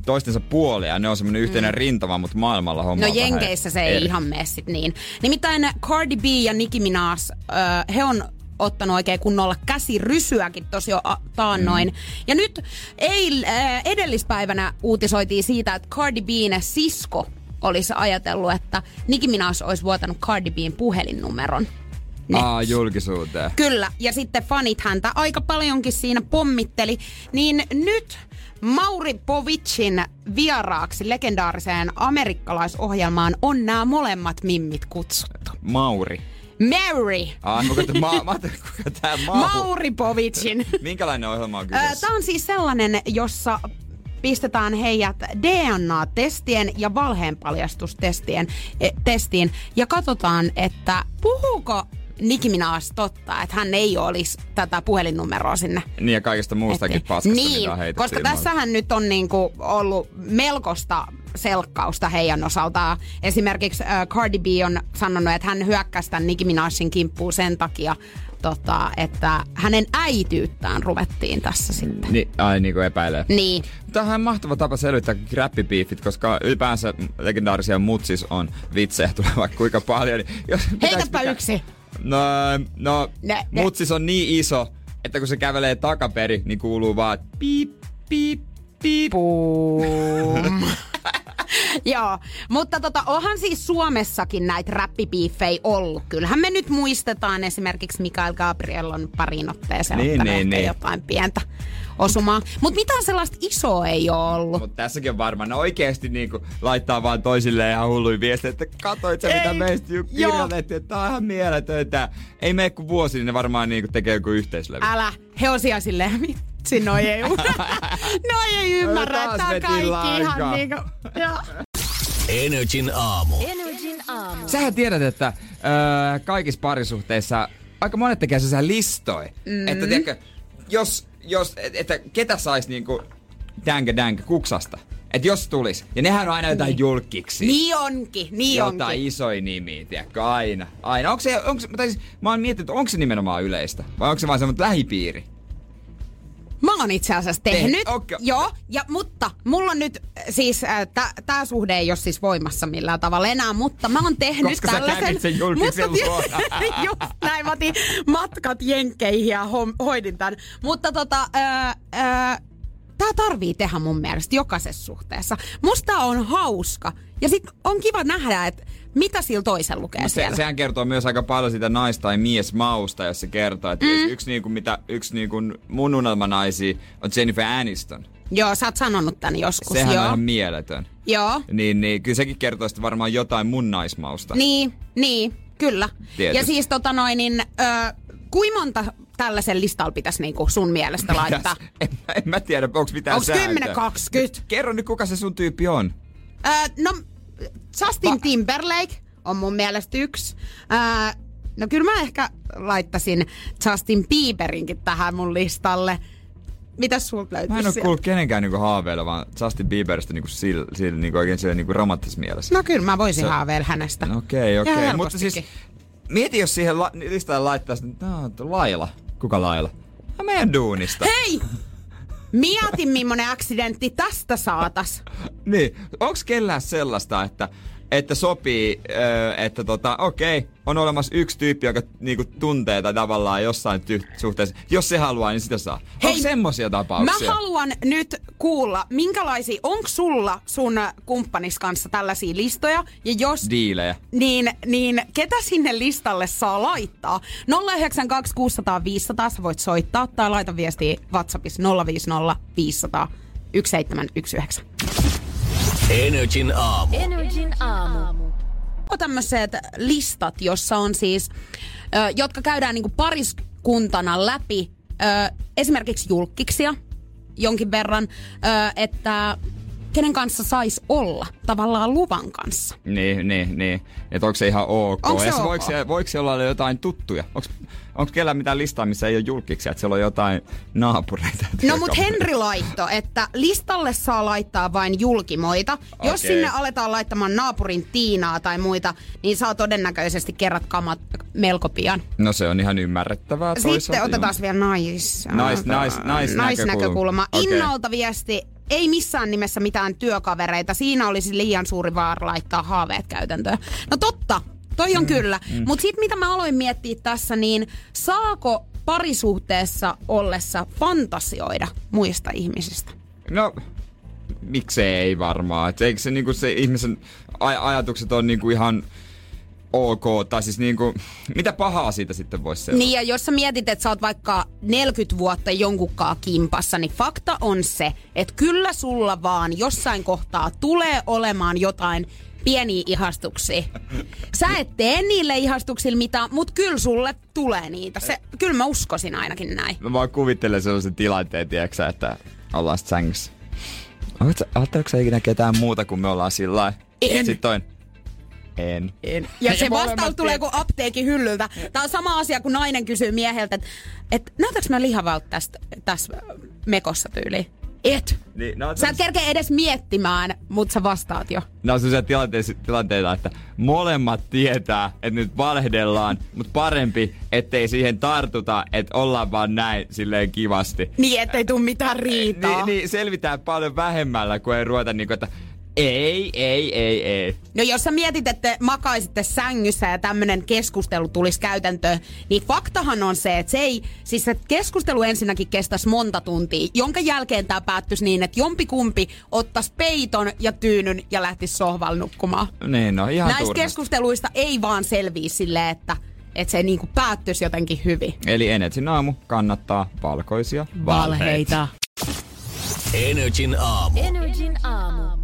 [SPEAKER 5] toistensa puolia. Ne on semmoinen yhteinen
[SPEAKER 6] Mm.
[SPEAKER 5] rintama, mutta maailmalla homma
[SPEAKER 6] No Jenkeissä se ei
[SPEAKER 5] eri.
[SPEAKER 6] ihan mene sit niin. Nimittäin Cardi B ja Nicki Minaj, ö, he on ottanut oikein kunnolla käsirysyäkin tosi jo taannoin. Mm. Ja nyt eil, äh, edellispäivänä uutisoitiin siitä, että Cardi B:n sisko olisi ajatellut, että Nicki Minaj olisi vuotanut Cardi B:n puhelinnumeron.
[SPEAKER 5] Aa, julkisuuteen.
[SPEAKER 6] Kyllä, ja sitten fanit häntä aika paljonkin siinä pommitteli. Niin nyt Mauri Povicin vieraaksi legendaariseen amerikkalaisohjelmaan on nämä molemmat mimmit kutsuttu.
[SPEAKER 5] Mauri.
[SPEAKER 6] Mary!
[SPEAKER 5] Aa, mä katsoin, ma- mä ajattelin, kuka tää Mau.
[SPEAKER 6] Mauri Povicin. *laughs*
[SPEAKER 5] Minkälainen ohjelma on kyseessä?
[SPEAKER 6] Tämä on siis sellainen, jossa pistetään heidät DNA-testien ja valheenpaljastustestien e, testiin ja katsotaan, että puhuuko Nicki Minaj totta, että hän ei olisi tätä puhelinnumeroa sinne
[SPEAKER 5] Niin ja kaikesta muustakin
[SPEAKER 6] Ettei.
[SPEAKER 5] paskasta,
[SPEAKER 6] niin,
[SPEAKER 5] mitä
[SPEAKER 6] koska
[SPEAKER 5] ilmaan.
[SPEAKER 6] tässähän nyt on niinku ollut melkoista selkkausta heidän osaltaan. Esimerkiksi äh, Cardi B on sanonut, että hän hyökkäsi tämän Nicki Minajin kimppuun sen takia, tota, että hänen äityyttään ruvettiin tässä sitten.
[SPEAKER 5] Niin, ai niinku epäilee.
[SPEAKER 6] Niin.
[SPEAKER 5] Tämähän on mahtava tapa selvittää räppipiifit, koska ylipäänsä legendaarisia mutsis on vitsejä tulee vaikka kuinka paljon. Niin jos
[SPEAKER 6] Heitäpä
[SPEAKER 5] mikä-
[SPEAKER 6] yksi.
[SPEAKER 5] No, no
[SPEAKER 6] Ne- ne-
[SPEAKER 5] mutsis on niin iso, että kun se kävelee takaperi, niin kuuluu vaan piip, piip, piip.
[SPEAKER 6] Boom. *laughs* Joo, mutta tota, onhan siis Suomessakin näitä räppipiiffejä ollut. Kyllähän me nyt muistetaan esimerkiksi Mikael Gabriel on parin otteeseen
[SPEAKER 5] Niin,
[SPEAKER 6] ottanut
[SPEAKER 5] niin, niin.
[SPEAKER 6] jotain pientä osumaa. Mutta mitään sellaista isoa ei ole ollut.
[SPEAKER 5] Mutta tässäkin on varmaan, ne oikeesti niinku laittaa vaan toisilleen ihan hulluja viestejä, että katoit sä mitä
[SPEAKER 6] Ei,
[SPEAKER 5] meistä ju- kirjoitettiin, että tää on ihan mieletöntä. Ei mene kuin vuosi, niin ne varmaan niinku tekee joku yhteislevy.
[SPEAKER 6] Älä, he on siellä silleen, vitsi, noi ei, *laughs* noi ei ymmärrä, että on
[SPEAKER 5] veti
[SPEAKER 6] kaikki
[SPEAKER 5] lankaa.
[SPEAKER 6] ihan niinku, joo.
[SPEAKER 11] Energin aamu.
[SPEAKER 3] Energin aamu.
[SPEAKER 5] Sähän tiedät, että öö, kaikissa parisuhteissa aika monet tekee sellaisia listoja. Mm. Että tiedätkö, jos, jos, et- että ketä sais niinku dänkä dänkä kuksasta. Että jos tulis. Ja nehän on aina jotain julkiksi.
[SPEAKER 6] Niin onkin, niin
[SPEAKER 5] jotain
[SPEAKER 6] onkin.
[SPEAKER 5] isoja nimiä, tiedätkö, aina. Aina. Onko se, onko, se- tai siis, mä oon miettinyt, onko se nimenomaan yleistä? Vai onko se vaan semmoinen lähipiiri?
[SPEAKER 6] Mä oon itse asiassa tehnyt.
[SPEAKER 5] Tehnyt, okei.
[SPEAKER 6] Joo, ja, mutta mulla on nyt siis, äh, tää suhde ei ole siis voimassa millään tavalla enää, mutta mä oon tehnyt
[SPEAKER 5] Koska sä
[SPEAKER 6] tällaisen...
[SPEAKER 5] kävit sen julkisen
[SPEAKER 6] Mutta-. *laughs* Just näin, mä otin matkat jenkkeihin ja hoidin tän. Mutta tota, äh, äh, tää tarvii tehdä mun mielestä jokaisessa suhteessa. Musta on hauska. Ja sit on kiva nähdä, että mitä sillä toisella lukee
[SPEAKER 5] se,
[SPEAKER 6] siellä.
[SPEAKER 5] sehän kertoo myös aika paljon sitä nais- tai miesmausta, jos se kertoo, että mm. yksi, niinku, mitä, yksi niinku mun unelmanaisia on Jennifer Aniston.
[SPEAKER 6] Joo, sä oot sanonut tän joskus.
[SPEAKER 5] Sehän
[SPEAKER 6] joo.
[SPEAKER 5] on ihan mieletön.
[SPEAKER 6] Joo.
[SPEAKER 5] Niin, niin kyllä sekin kertoo sitten varmaan jotain mun naismausta.
[SPEAKER 6] Niin, niin, kyllä.
[SPEAKER 5] Tietysti.
[SPEAKER 6] Ja siis tota noin, niin, ö, kuinka monta tällaisen listalla pitäisi niinku sun mielestä laittaa?
[SPEAKER 5] Mitäs? En, mä- en mä tiedä, onko mitään sääntöä.
[SPEAKER 6] 10, 20?
[SPEAKER 5] Kerro nyt, kuka se sun tyyppi on.
[SPEAKER 6] Ö, no, Justin Timberlake on mun mielestä yksi. Ö, no kyllä mä ehkä laittaisin Justin Bieberinkin tähän mun listalle. Mitäs sulta löytyy
[SPEAKER 5] Mä en
[SPEAKER 6] sieltä?
[SPEAKER 5] kuullut kenenkään niinku haaveilla, vaan Justin Bieberistä niinku sillä, sillä niinku oikein siellä niinku romanttisessa mielessä.
[SPEAKER 6] No kyllä mä voisin
[SPEAKER 5] Se-
[SPEAKER 6] haaveilla hänestä.
[SPEAKER 5] Okei,
[SPEAKER 6] Ihan
[SPEAKER 5] okei. Mutta
[SPEAKER 6] helpostikin.
[SPEAKER 5] siis mieti, jos siihen la- listalle laittaisi, no, tuo Laila. Kuka Laila? No, meidän duunista.
[SPEAKER 6] Hei! Mieti, millainen accidentti tästä saatas.
[SPEAKER 5] Niin, onks kellään sellaista, että, että sopii, että tota, okei, on olemassa yksi tyyppi, joka niinku tuntee tai tavallaan jossain ty- suhteessa. Jos se haluaa, niin sitä saa.
[SPEAKER 6] Hei,
[SPEAKER 5] Onko semmosia tapauksia?
[SPEAKER 6] Mä haluan nyt kuulla, minkälaisia, onko sulla sun kumppanis kanssa tällaisia listoja? Ja jos
[SPEAKER 5] Diilejä.
[SPEAKER 6] niin, niin ketä sinne listalle saa laittaa? 092 600 500, sä voit soittaa tai laita viestiä WhatsAppissa 050 500 1719.
[SPEAKER 11] Energin aamu.
[SPEAKER 3] Energin aamu.
[SPEAKER 6] On tämmöiset listat, jossa on siis, ö, jotka käydään niinku pariskuntana läpi, ö, esimerkiksi julkkiksia jonkin verran, ö, että kenen kanssa sais olla tavallaan luvan kanssa.
[SPEAKER 5] Niin, niin, niin. Että onko se ihan ok?
[SPEAKER 6] Onko se ok?
[SPEAKER 5] Voiko, voiko siellä olla jotain tuttuja? Onko, onko kellään mitään listaa, missä ei ole julkiksi, että siellä on jotain naapureita?
[SPEAKER 6] No mut Henri laitto, että listalle saa laittaa vain julkimoita. Okay. Jos sinne aletaan laittamaan naapurin Tiinaa tai muita, niin saa todennäköisesti kerrat kamat melko pian.
[SPEAKER 5] No se on ihan ymmärrettävää
[SPEAKER 6] Sitten otetaan vielä nais...
[SPEAKER 5] Nais- nais- nais-
[SPEAKER 6] naisnäkökulma.
[SPEAKER 5] Okei.
[SPEAKER 6] Innalta viesti, ei missään nimessä mitään työkavereita. Siinä olisi liian suuri vaara laittaa haaveet käytäntöön. No totta, toi on mm, kyllä. Mm. Mutta sitten mitä mä aloin miettiä tässä, niin saako parisuhteessa ollessa fantasioida muista ihmisistä?
[SPEAKER 5] No, miksei ei varmaan. Et eikö se, niinku se ihmisen aj- ajatukset on niinku ihan ok, tai siis niinku, mitä pahaa siitä sitten voisi seurata?
[SPEAKER 6] Niin ja jos sä mietit, että sä oot vaikka 40 vuotta jonkunkaan kimpassa, niin fakta on se, että kyllä sulla vaan jossain kohtaa tulee olemaan jotain pieniä ihastuksia. Sä et tee niille ihastuksille mitään, mutta kyllä sulle tulee niitä. Se, kyllä mä uskoisin ainakin näin.
[SPEAKER 5] Mä vaan kuvittelen sellaisen tilanteen, tiedätkö, että ollaan sängyssä. Ajatteletko sä ikinä ketään muuta, kun me ollaan sillä lailla?
[SPEAKER 6] En.
[SPEAKER 5] Sitten toin. En.
[SPEAKER 6] En. Ja se vastaus tulee kuin apteekin hyllyltä. Tämä on sama asia, kun nainen kysyy mieheltä, että et, näytäks mä lihavalta tästä, tässä mekossa tyyliin? Et.
[SPEAKER 5] Niin, no,
[SPEAKER 6] Sä et kerkeä edes miettimään, mutta sä vastaat jo.
[SPEAKER 5] Nämä on sellaisia tilanteita, tilanteita, että molemmat tietää, että nyt valehdellaan, mutta parempi, ettei siihen tartuta, että ollaan vaan näin silleen kivasti.
[SPEAKER 6] Niin, ettei tuu mitään riitaa.
[SPEAKER 5] Niin, niin selvitään paljon vähemmällä, kun ei ruveta niinku, että ei, ei, ei, ei.
[SPEAKER 6] No jos sä mietit, että te makaisitte sängyssä ja tämmönen keskustelu tulisi käytäntöön, niin faktahan on se, että se ei, siis se keskustelu ensinnäkin kestäisi monta tuntia, jonka jälkeen tämä päättyisi niin, että jompikumpi ottaisi peiton ja tyynyn ja lähtisi sohvalle nukkumaan.
[SPEAKER 5] Niin, no ihan
[SPEAKER 6] Näistä
[SPEAKER 5] turhasta.
[SPEAKER 6] keskusteluista ei vaan selviä silleen, että, että se niinku päättyisi jotenkin hyvin.
[SPEAKER 5] Eli Energin aamu kannattaa valkoisia
[SPEAKER 6] Valheita.
[SPEAKER 12] Energin aamu.
[SPEAKER 3] Energin aamu.